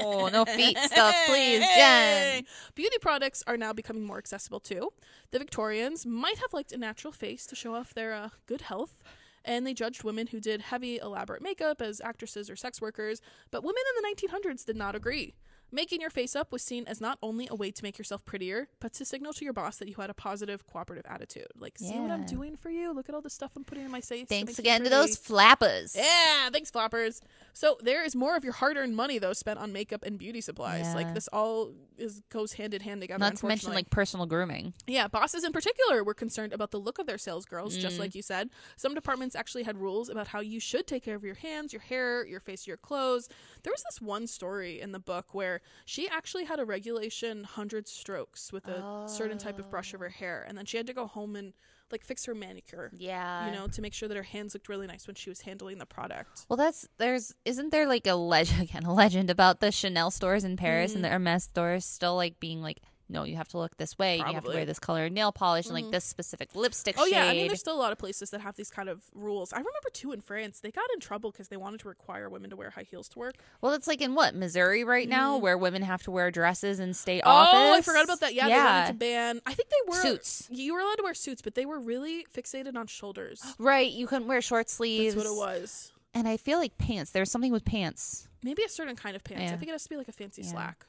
oh, no feet stuff, please, Jen. Beauty products are now becoming more accessible too. The Victorians might have liked a natural face to show off their uh, good health, and they judged women who did heavy, elaborate makeup as actresses or sex workers. But women in the 1900s did not agree. Making your face up was seen as not only a way to make yourself prettier, but to signal to your boss that you had a positive, cooperative attitude. Like, see what I'm doing for you? Look at all the stuff I'm putting in my face. Thanks you again to those flappers. Yeah, thanks, flappers. So there is more of your hard-earned money though spent on makeup and beauty supplies. Yeah. Like this all is goes hand in hand together. Not to mention like personal grooming. yeah, bosses in particular were concerned about the look of their sales girls, Mm. just like you said. Some departments actually had rules about how you should take care of your hands, your hair, your face, your clothes. There was this one story in the book where she actually had a regulation hundred strokes with a certain type of brush of her hair, and then she had to go home and like fix her manicure. Yeah. You know, to make sure that her hands looked really nice when she was handling the product. Well, that's there's isn't there like a legend again a legend about the Chanel stores in Paris Mm. and the Hermes stores still like being like no you have to look this way you have to wear this color nail polish and like this specific lipstick Oh shade. yeah, I mean, there's still a lot of places that have these kind of rules. I remember too in France, they got in trouble because they wanted to require women to wear high heels to work. well, it's like in what Missouri right now where women have to wear dresses in state Mm. Oh, office. I forgot about that. Yeah, yeah, they wanted to ban. I think they were Suits. You were allowed to wear suits, but they were really fixated on shoulders. right, you couldn't wear short sleeves. That's what it was. And I feel like pants. There's something with pants. Maybe a certain kind of pants. I think it has to be like a fancy Yeah. slack,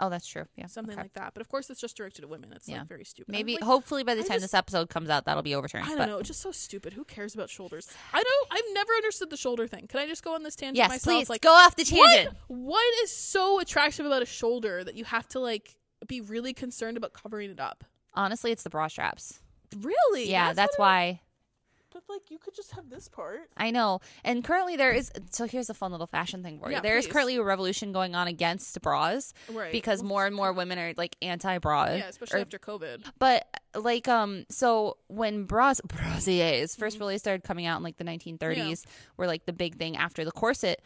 Oh, that's true. Yeah, something okay. like that. But of course, it's just directed at women. It's Yeah. like very stupid. Maybe like, hopefully by the time just- this episode comes out that'll be overturned. I don't but know. It's just so stupid. Who cares about shoulders? I don't. I've never understood the shoulder thing. Can I just go on this tangent yes, myself? please like, go off the tangent. What, what is so attractive about a shoulder that you have to like be really concerned about covering it up? Honestly, it's the bra straps. Really? Yeah, that's, what it- why. But like, you could just have this part. I know. And currently there is so here's a fun little fashion thing for you. Yeah, there is please. currently a revolution going on against bras Right. because more and more women are like anti-bra. Yeah, especially or- after COVID. but like um so when bras brasiers first Mm-hmm. really started coming out in like the 1930s were like the big thing after the corset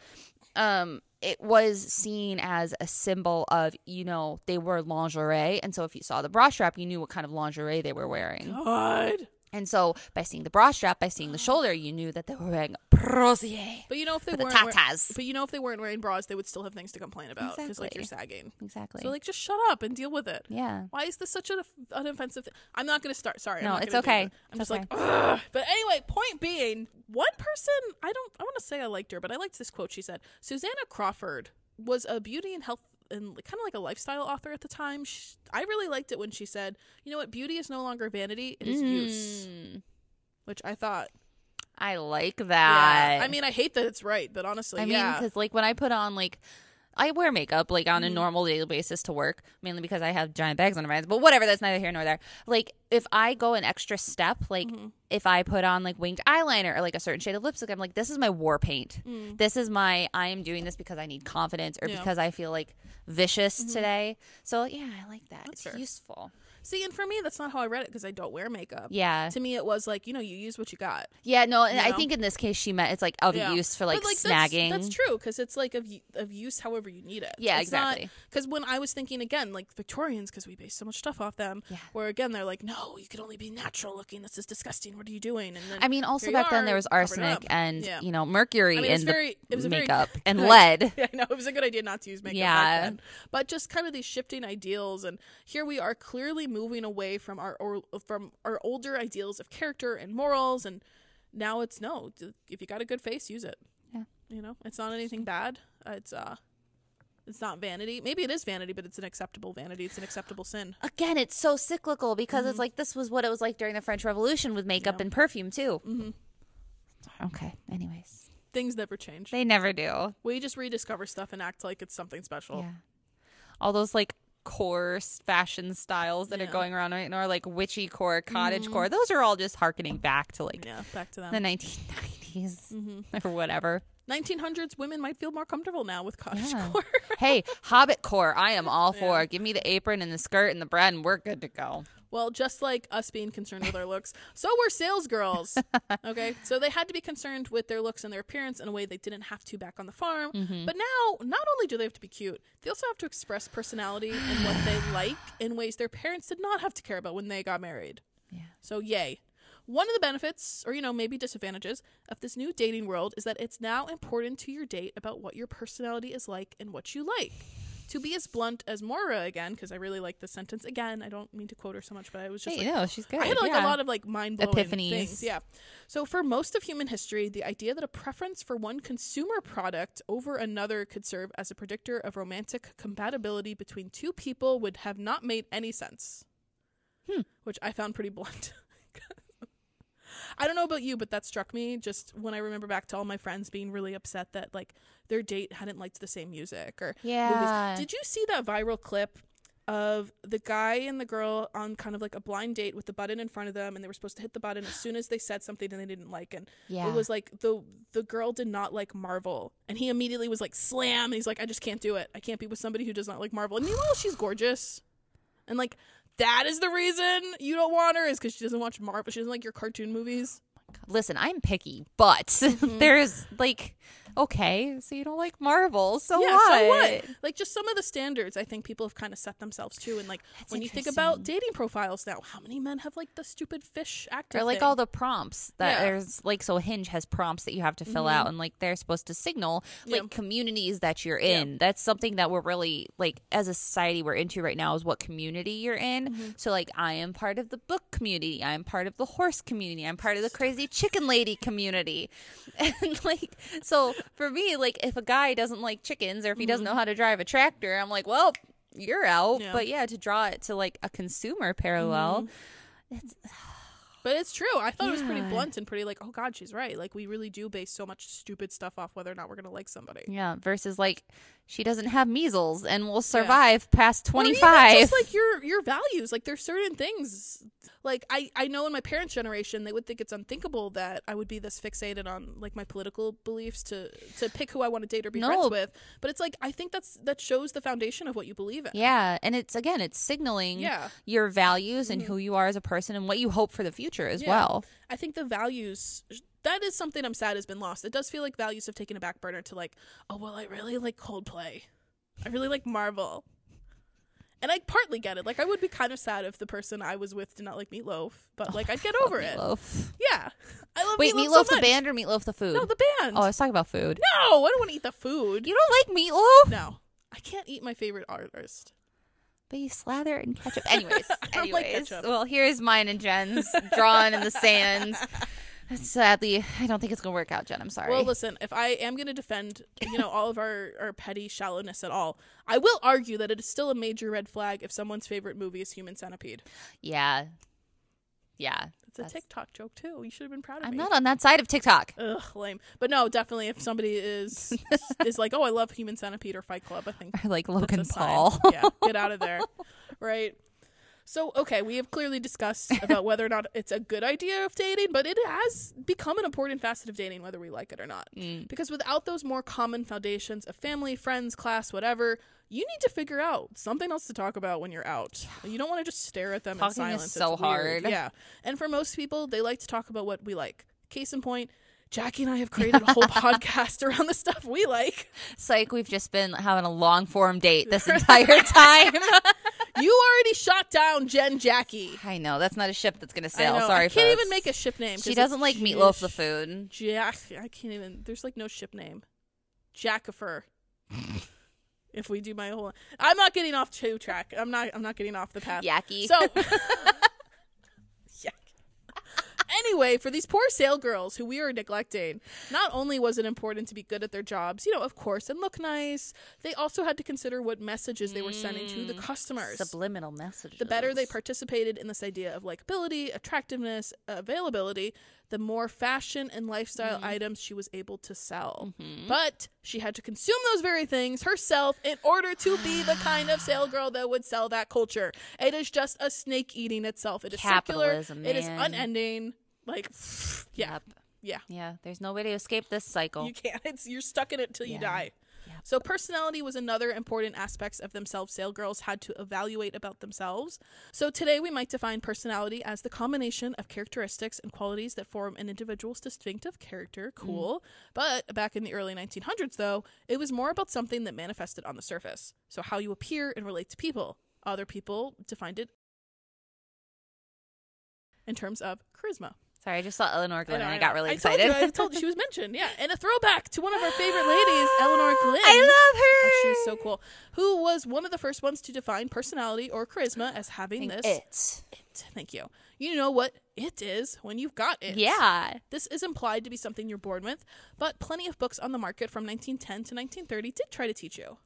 um it was seen as a symbol of you know they were lingerie and so if you saw the bra strap you knew what kind of lingerie they were wearing God. And so by seeing the bra strap by seeing the shoulder you knew that they were wearing brasier But you know, if they weren't, wear- tatas. but you know, if they weren't wearing bras, they would still have things to complain about because like you're sagging. exactly So like, just shut up and deal with it. yeah Why is this such an offensive? thing? I'm not going to start. Sorry. I'm No, it's okay. I'm It's just like, Ugh. but anyway, point being, one person, I don't, I want to say I liked her, but I liked this quote she said. Susanna Crawford was a beauty and health and kind of like a lifestyle author at the time. She, I really liked it when she said, you know what, beauty is no longer vanity, it is use, Mm, which I thought, i like that yeah. I mean, I hate that it's right, but honestly, I mean, because like when I put on like, I wear makeup like on a Mm-hmm. normal daily basis to work, mainly because I have giant bags under my eyes. But whatever, that's neither here nor there. Like if I go an extra step, like Mm-hmm. if I put on like winged eyeliner or like a certain shade of lipstick, I'm like, this is my war paint. This is my I am doing this because I need confidence or Mm. Yeah. because I feel like vicious today. So yeah, I like that. it's fair. useful. See, and for me, that's not how I read it because I don't wear makeup. Yeah. To me, it was like, you know, you use what you got. Yeah, no, and I know? think in this case she meant it's like of Yeah. use for like, But, snagging. That's, that's true because it's like of of use however you need it. Yeah, exactly. Because when I was thinking again, like Victorians, because we base so much stuff off them, Yeah. where again they're like, no, you can only be natural looking. This is disgusting. What are you doing? And then I mean, also back then there was arsenic and Yeah. you know mercury I mean, in very, it was the a very- makeup and lead. Yeah, I know it was a good idea not to use makeup. Yeah. back then. but just kind of these shifting ideals, and here we are clearly moving away from our or, from our older ideals of character and morals, and now it's no. If you got a good face, use it. Yeah. You know, it's not anything bad. It's uh, it's not vanity. Maybe it is vanity, but it's an acceptable vanity. It's an acceptable sin. Again, it's so cyclical because it's like this was what it was like during the French Revolution with makeup Mm-hmm. Yeah. and perfume too. hmm Okay. Anyways, Things never change. they never do. we just rediscover stuff and act like it's something special. Yeah. All those like coarse fashion styles that Yeah. Mm-hmm. are going around right now, are like witchy core, cottage core. Those are all just harkening back to like Yeah, back to them. the 1990s hmm or whatever. 1900s women might feel more comfortable now with cottage Yeah. core. hey, Hobbit core, I am all for. Give me the apron and the skirt and the bread, and we're good to go. Well, just like us being concerned with our looks, so were sales girls. okay, so they had to be concerned with their looks and their appearance in a way they didn't have to back on the farm. Mm-hmm. But now, not only do they have to be cute, they also have to express personality and what they like in ways their parents did not have to care about when they got married. Yeah. So, yay. One of the benefits, or you know, maybe disadvantages of this new dating world is that it's now important to your date about what your personality is like and what you like. To be as blunt as Moira again, because I really like this sentence again. I don't mean to quote her so much, but I was just Hey, like, no, she's good. I had like yeah. a lot of like mind blowing Epiphanies. things. Yeah. So for most of human history, the idea that a preference for one consumer product over another could serve as a predictor of romantic compatibility between two people would have not made any sense. Hmm. Which I found pretty blunt. I don't know about you, but that struck me just when I remember back to all my friends being really upset that like their date hadn't liked the same music or Yeah. movies. Did you see that viral clip of the guy and the girl on kind of like a blind date with the button in front of them and they were supposed to hit the button as soon as they said something and they didn't like and yeah. it was like the the girl did not like Marvel and he immediately was like slam and he's like I just can't do it. I can't be with somebody who does not like Marvel. And meanwhile she's gorgeous. And like that is the reason you don't want her is because she doesn't watch Marvel. She doesn't like your cartoon movies. Listen, I'm picky, but Mm-hmm. there's like, okay, so you don't like Marvel, so yeah, what? so what? Like just some of the standards I think people have kind of set themselves to, and like That's when you think about dating profiles now, how many men have like the stupid fish actor? Or like thing? all the prompts that Yeah. Mm-hmm. there's like so Hinge has prompts that you have to fill out and like they're supposed to signal like Yeah. communities that you're Yeah. in. That's something that we're really like as a society we're into right now is what community you're in. Mm-hmm. So like I am part of the book community, I'm part of the horse community, I'm part of the crazy chicken lady community. And like so for me like if a guy doesn't like chickens or if he doesn't know how to drive a tractor, I'm like, well, you're out. Mm-hmm. Yeah. But yeah, to draw it to like a consumer parallel, it's But it's true. I thought it was pretty blunt and pretty like, oh God, she's right. Like we really do base so much stupid stuff off whether or not we're gonna like somebody. Yeah, versus like she doesn't have measles and will survive past Or even 25. just like your your values. Like there's certain things. Like I I know in my parents' generation they would think it's unthinkable that I would be this fixated on like my political beliefs to to pick who I want to date or be No. friends with. But it's like I think that's that shows the foundation of what you believe in. yeah, and it's again, it's signaling Yeah. your values and mm-hmm. who you are as a person and what you hope for the future as Yeah. well. I think the values that is something I'm sad has been lost. It does feel like values have taken a back burner to like, oh well, I really like Coldplay. I really like Marvel. And I partly get it. Like I would be kind of sad if the person I was with did not like Meatloaf, but like I'd get oh, over it. Meatloaf. Yeah. I love Wait, Meatloaf, Meatloaf, so the band or Meatloaf the food? No, the band. oh, I was talking about food. no, I don't want to eat the food. You don't like Meatloaf? No. I can't eat my favorite artist. But you slather it in ketchup. Anyways, don't like anyways. ketchup. well, here's mine and Jen's drawn in the sand. Sadly, I don't think it's gonna work out, Jen. I'm sorry. Well, listen, if I am going to defend, you know, all of our, our petty shallowness at all, I will argue that it is still a major red flag if someone's favorite movie is Human Centipede. yeah, yeah. It's a TikTok joke too. You should have been proud of it. I'm me. not on that side of TikTok. Ugh, lame. But no, definitely, if somebody is is like, oh, I love Human Centipede or Fight Club, I think I like Logan. Paul. yeah, get out of there, right? So, okay, we have clearly discussed about whether or not it's a good idea of dating, but it has become an important facet of dating, whether we like it or not. Mm. Because without those more common foundations of family, friends, class, whatever, you need to figure out something else to talk about when you're out. You don't want to just stare at them Talking in silence. so It's weird. hard. Yeah. And for most people, they like to talk about what we like. Case in point, Jackie and I have created a whole podcast around the stuff we like. Psych, we've just been having a long form date this entire time. You shot down Jen Jackie. I know that's not a ship that's gonna I sail. know. Sorry, I can't folks. even make a ship name. She doesn't like J- meatloaf the food. Jack. I can't even. There's like no ship name. Jackifer. if we do my whole, I'm not getting off two track. I'm not. I'm not getting off the path. Yaki. So. Anyway, for these poor sale girls who we are neglecting, not only was it important to be good at their jobs, you know, of course, and look nice, they also had to consider what messages they were sending to the mm, customers. Subliminal messages. the better they participated in this idea of likability, attractiveness, availability, the more fashion and lifestyle mm-hmm. items she was able to sell. Mm-hmm. But she had to consume those very things herself in order to be the kind of sale girl that would sell that culture. It is just a snake eating itself. It is circular. Capitalism, It is unending. Like, yeah, Yep. yeah. Yeah, there's no way to escape this cycle. You can't. It's you're stuck in it till you die. Yeah. So personality was another important aspect of themselves sale girls had to evaluate about themselves. So today we might define personality as the combination of characteristics and qualities that form an individual's distinctive character. Mm. Cool. But back in the early 1900s though, it was more about something that manifested on the surface. So how you appear and relate to people. Other people defined it in terms of charisma. Sorry, I just saw Elinor Glyn know, and I, know. got really I excited. Told you, I told you she was mentioned. Yeah, and a throwback to one of our favorite ladies, Elinor Glyn. I love her. Oh, she's so cool. Who was one of the first ones to define personality or charisma as having this It. it. Thank you. You know what it is when you've got it. Yeah. This is implied to be something you're born with, but plenty of books on the market from 1910 to 1930 did try to teach you.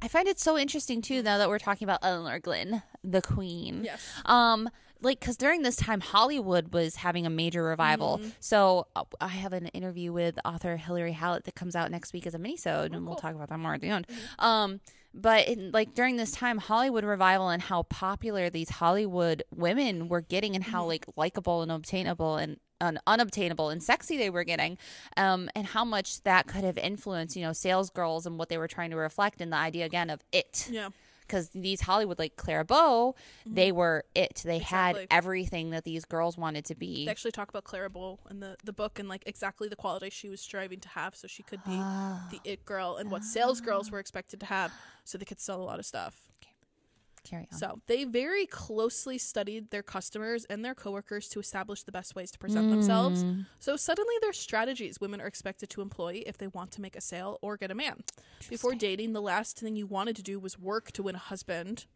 I find it so interesting too now that we're talking about Elinor Glyn, the queen. Yes. Um like cuz during this time Hollywood was having a major revival. Mm-hmm. So uh, I have an interview with author Hilary Hallett that comes out next week as a minisode and we'll Oh, cool. Mm-hmm. talk about that more at the end. Um but in, like during this time Hollywood revival and how popular these Hollywood women were getting and how Mm-hmm. like likable and obtainable and un- unobtainable and sexy they were getting um, and how much that could have influenced you know sales girls and what they were trying to reflect in the idea again of it Yeah. Because these Hollywood like Clara Bow, they were it. They had Mm-hmm. Everything that these girls wanted to be. They actually talk about Clara Bow in the, the book and like exactly the qualities she was striving to have so she could be Ah. the it girl and what sales girls were expected to have so they could sell a lot of stuff. Carry on. So they very closely studied their customers and their coworkers to establish the best ways to present themselves. Mm. So suddenly their strategies women are expected to employ if they want to make a sale or get a man. Before dating, the last thing you wanted to do was work to win a husband.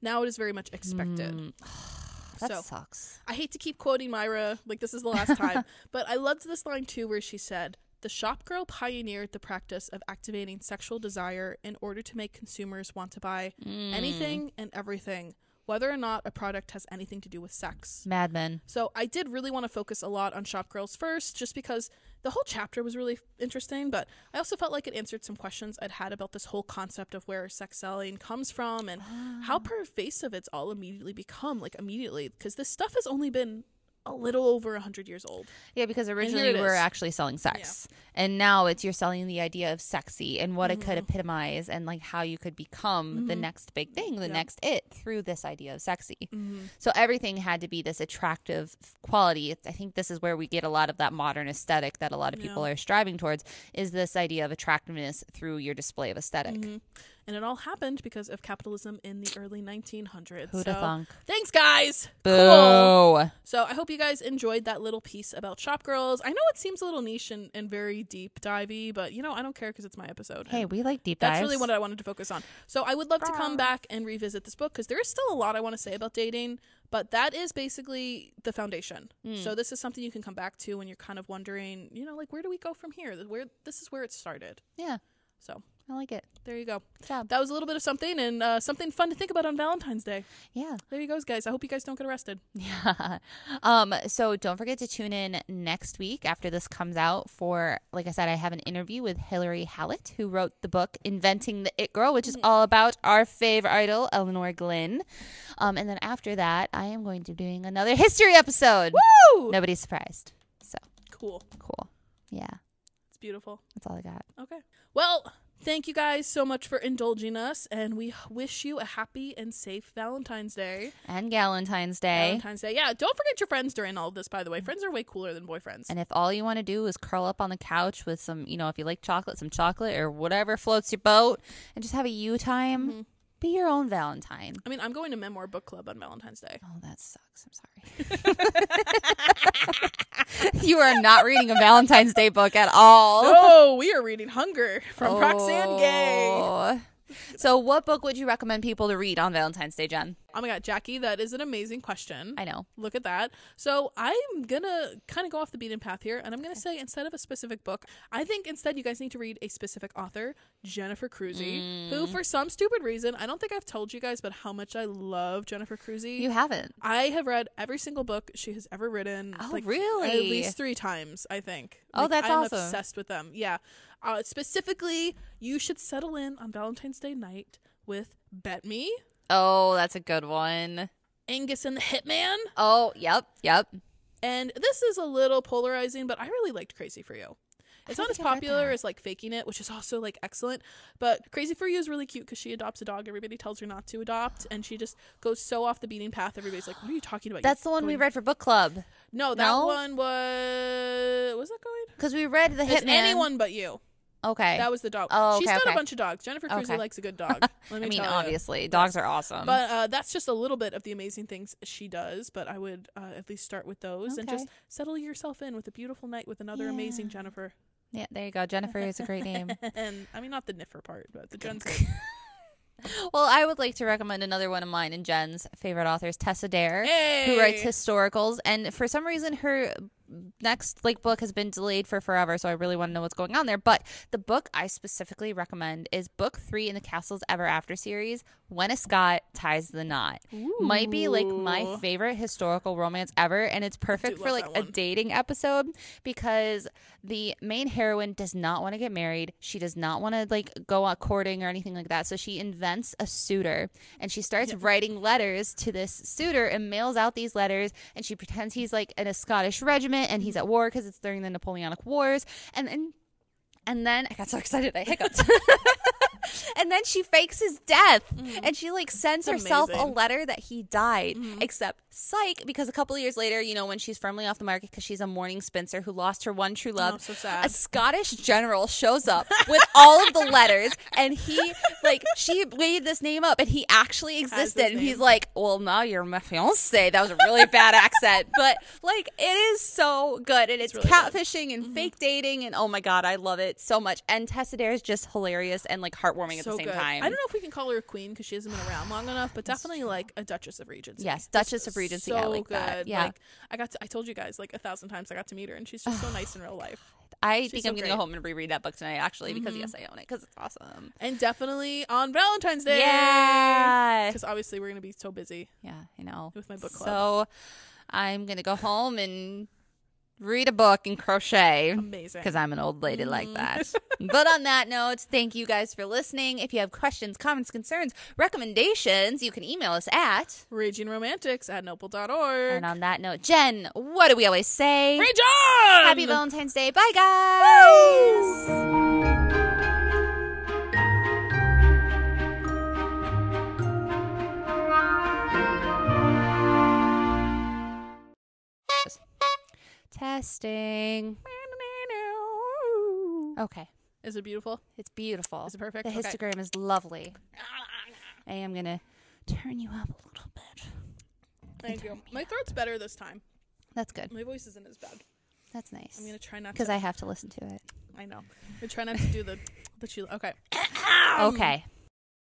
Now it is very much expected. Mm. that so sucks. I hate to keep quoting Moira, like this is the last time, but I loved this line too where she said, The shop girl pioneered the practice of activating sexual desire in order to make consumers want to buy Mm. anything and everything, whether or not a product has anything to do with sex. Mad Men. So I did really want to focus a lot on shop girls first, just because the whole chapter was really interesting, but I also felt like it answered some questions I'd had about this whole concept of where sex selling comes from and how pervasive it's all immediately become, like immediately, because this stuff has only been a little over 100 years old. Yeah, because originally we were is. actually selling sex, and now it's you're selling the idea of sexy and what it Mm-hmm. could epitomize, and like how you could become the next big thing, the Yeah. next it through this idea of sexy. Mm-hmm. So everything had to be this attractive quality. I think this is where we get a lot of that modern aesthetic that a lot of people Yeah. are striving towards. Is this idea of attractiveness through your display of esthetic Mm-hmm. And it all happened because of capitalism in the early 1900s. Who'da so, thunk? Thanks, guys. Boo! Cool. So I hope you guys enjoyed that little piece about shop girls. I know it seems a little niche and, and very deep divey, but you know I don't care because it's my episode. Hey, we like deep dives. that's really what I wanted to focus on. So I would love to come ah. back and revisit this book because there is still a lot I want to say about dating, but that is basically the foundation. Hmm. So this is something you can come back to when you're kind of wondering, you know, like where do we go from here? Where this is where it started. yeah, So I like it. there you go. Good job. That was a little bit of something and uh, something fun to think about on Valentine's Day. Yeah. There you go, guys. I hope you guys don't get arrested. Yeah. Um, so don't forget to tune in next week after this comes out for, like I said, I have an interview with Hilary Hallett, who wrote the book Inventing the It Girl, which is all about our favorite idol, Elinor Glyn. Um, and then after that, I am going to be doing another history episode. Woo! Nobody's surprised. So Cool. cool. Yeah. It's beautiful. That's all I got. Okay. Well, thank you guys so much for indulging us, and we wish you a happy and safe Valentine's Day. And Galentine's Day. Valentine's Day. Yeah, don't forget your friends during all of this, by the way. Friends are way cooler than boyfriends. And if all you want to do is curl up on the couch with some, you know, if you like chocolate, some chocolate or whatever floats your boat, and just have a you time, Mm-hmm. Be your own Valentine. I mean, I'm going to Memoir Book Club on Valentine's Day. Oh, that sucks. I'm sorry. you are not reading a Valentine's Day book at all. Oh, we are reading Hunger from oh. Roxane Gay. Oh. So, what book would you recommend people to read on Valentine's Day, Jen? Oh my god, Jackie, that is an amazing question. I know. Look at that. So I'm gonna kind of go off the beaten path here, and I'm gonna say instead of a specific book, I think instead you guys need to read a specific author, Jennifer Crusie, Mm. who for some stupid reason I don't think I've told you guys, but how much I love Jennifer Crusie. You haven't. I have read every single book she has ever written. Oh, like, really? At least three times, I think. Oh, Like, that's I'm awesome. obsessed with them. Yeah. Uh, specifically, you should settle in on Valentine's Day night with Bet Me, Oh, that's a good one. Agnes and the Hitman. Oh, yep, yep. And this is a little polarizing, but I really liked Crazy for You. It's not as think I've read popular as like Faking It, which is also like excellent. But Crazy for You is really cute because she adopts a dog. Everybody tells her not to adopt, and she just goes so off the beating path. Everybody's like, "What are you talking about?" That's You're the one we read for book club No, that No? one was was that going? because we read the It's Hitman. anyone but you. Okay. That was the dog. Oh, She's okay, got okay. a bunch of dogs. Jennifer Crusie Okay. likes a good dog. Let me I mean, obviously, dogs are awesome. But uh, that's just a little bit of the amazing things she does. But I would uh, at least start with those and just settle yourself in with a beautiful night with another amazing Jennifer. yeah, there you go. Jennifer is a great name. and I mean, not the Niffer part, but the Jen's. Well, I would like to recommend another one of mine and Jen's favorite authors, Tessa Dare, Hey! who writes historicals. And for some reason, her next like book has been delayed for forever. So I really want to know what's going on there. But the book I specifically recommend is book three in the Castles Ever After series, When a Scot Ties the Knot. Might be like my favorite historical romance ever, and it's perfect for like a dating episode because the main heroine does not want to get married. She does not want to like go out courting or anything like that. So she invents a suitor and she starts writing letters to this suitor and mails out these letters. And she pretends he's like in a Scottish regiment and he's at war because it's during the Napoleonic Wars. And then, and then I got so excited I hiccuped. and then she fakes his death. And she like sends It's herself a letter that he died. Except psych because a couple of years later you know when she's firmly off the market because she's a mourning spinster who lost her one true love Oh, so a scottish general shows up with all of the letters and he like she made this name up and he actually existed. And he's like well now you're my fiance that was a really bad accent. But like it is so good and it's, really good. Mm-hmm. catfishing and fake dating and oh my god i love it so much. And tessa dare is just hilarious and like heartwarming so the same good. time I don't know if we can call her a queen because she hasn't been around long enough, but definitely like a Duchess of Regency. Yes, Duchess of Regency, I So like good. that. Yeah. Like, I got. To, I told you guys like a thousand times. I got to meet her, and she's just so nice in real life. I think so I'm gonna great. Mm-hmm. go home and reread that book tonight, actually, because yes, I own it because it's awesome. And definitely on Valentine's Day. Yeah, Because obviously we're gonna be so busy. yeah, I know. With my book club. So I'm gonna go home and read a book and crochet Amazing. because I'm an old lady like Mm. that. but on that note, thank you guys for listening. If you have questions, comments, concerns, recommendations, you can email us at. Raging Romantics at noble.org. And on that note, Jen, what do we always say? Rage on! Happy Valentine's Day. Bye, guys. Testing. Okay. Is it beautiful? It's beautiful. Is it perfect? The Okay. histogram is lovely. I am going to turn you up a little bit. Thank you. My throat's better this time. That's good. My voice isn't as bad. That's nice. I'm gonna try not Because. I have to listen to it. I know. I'm gonna try not to do the the chew. Okay. Okay.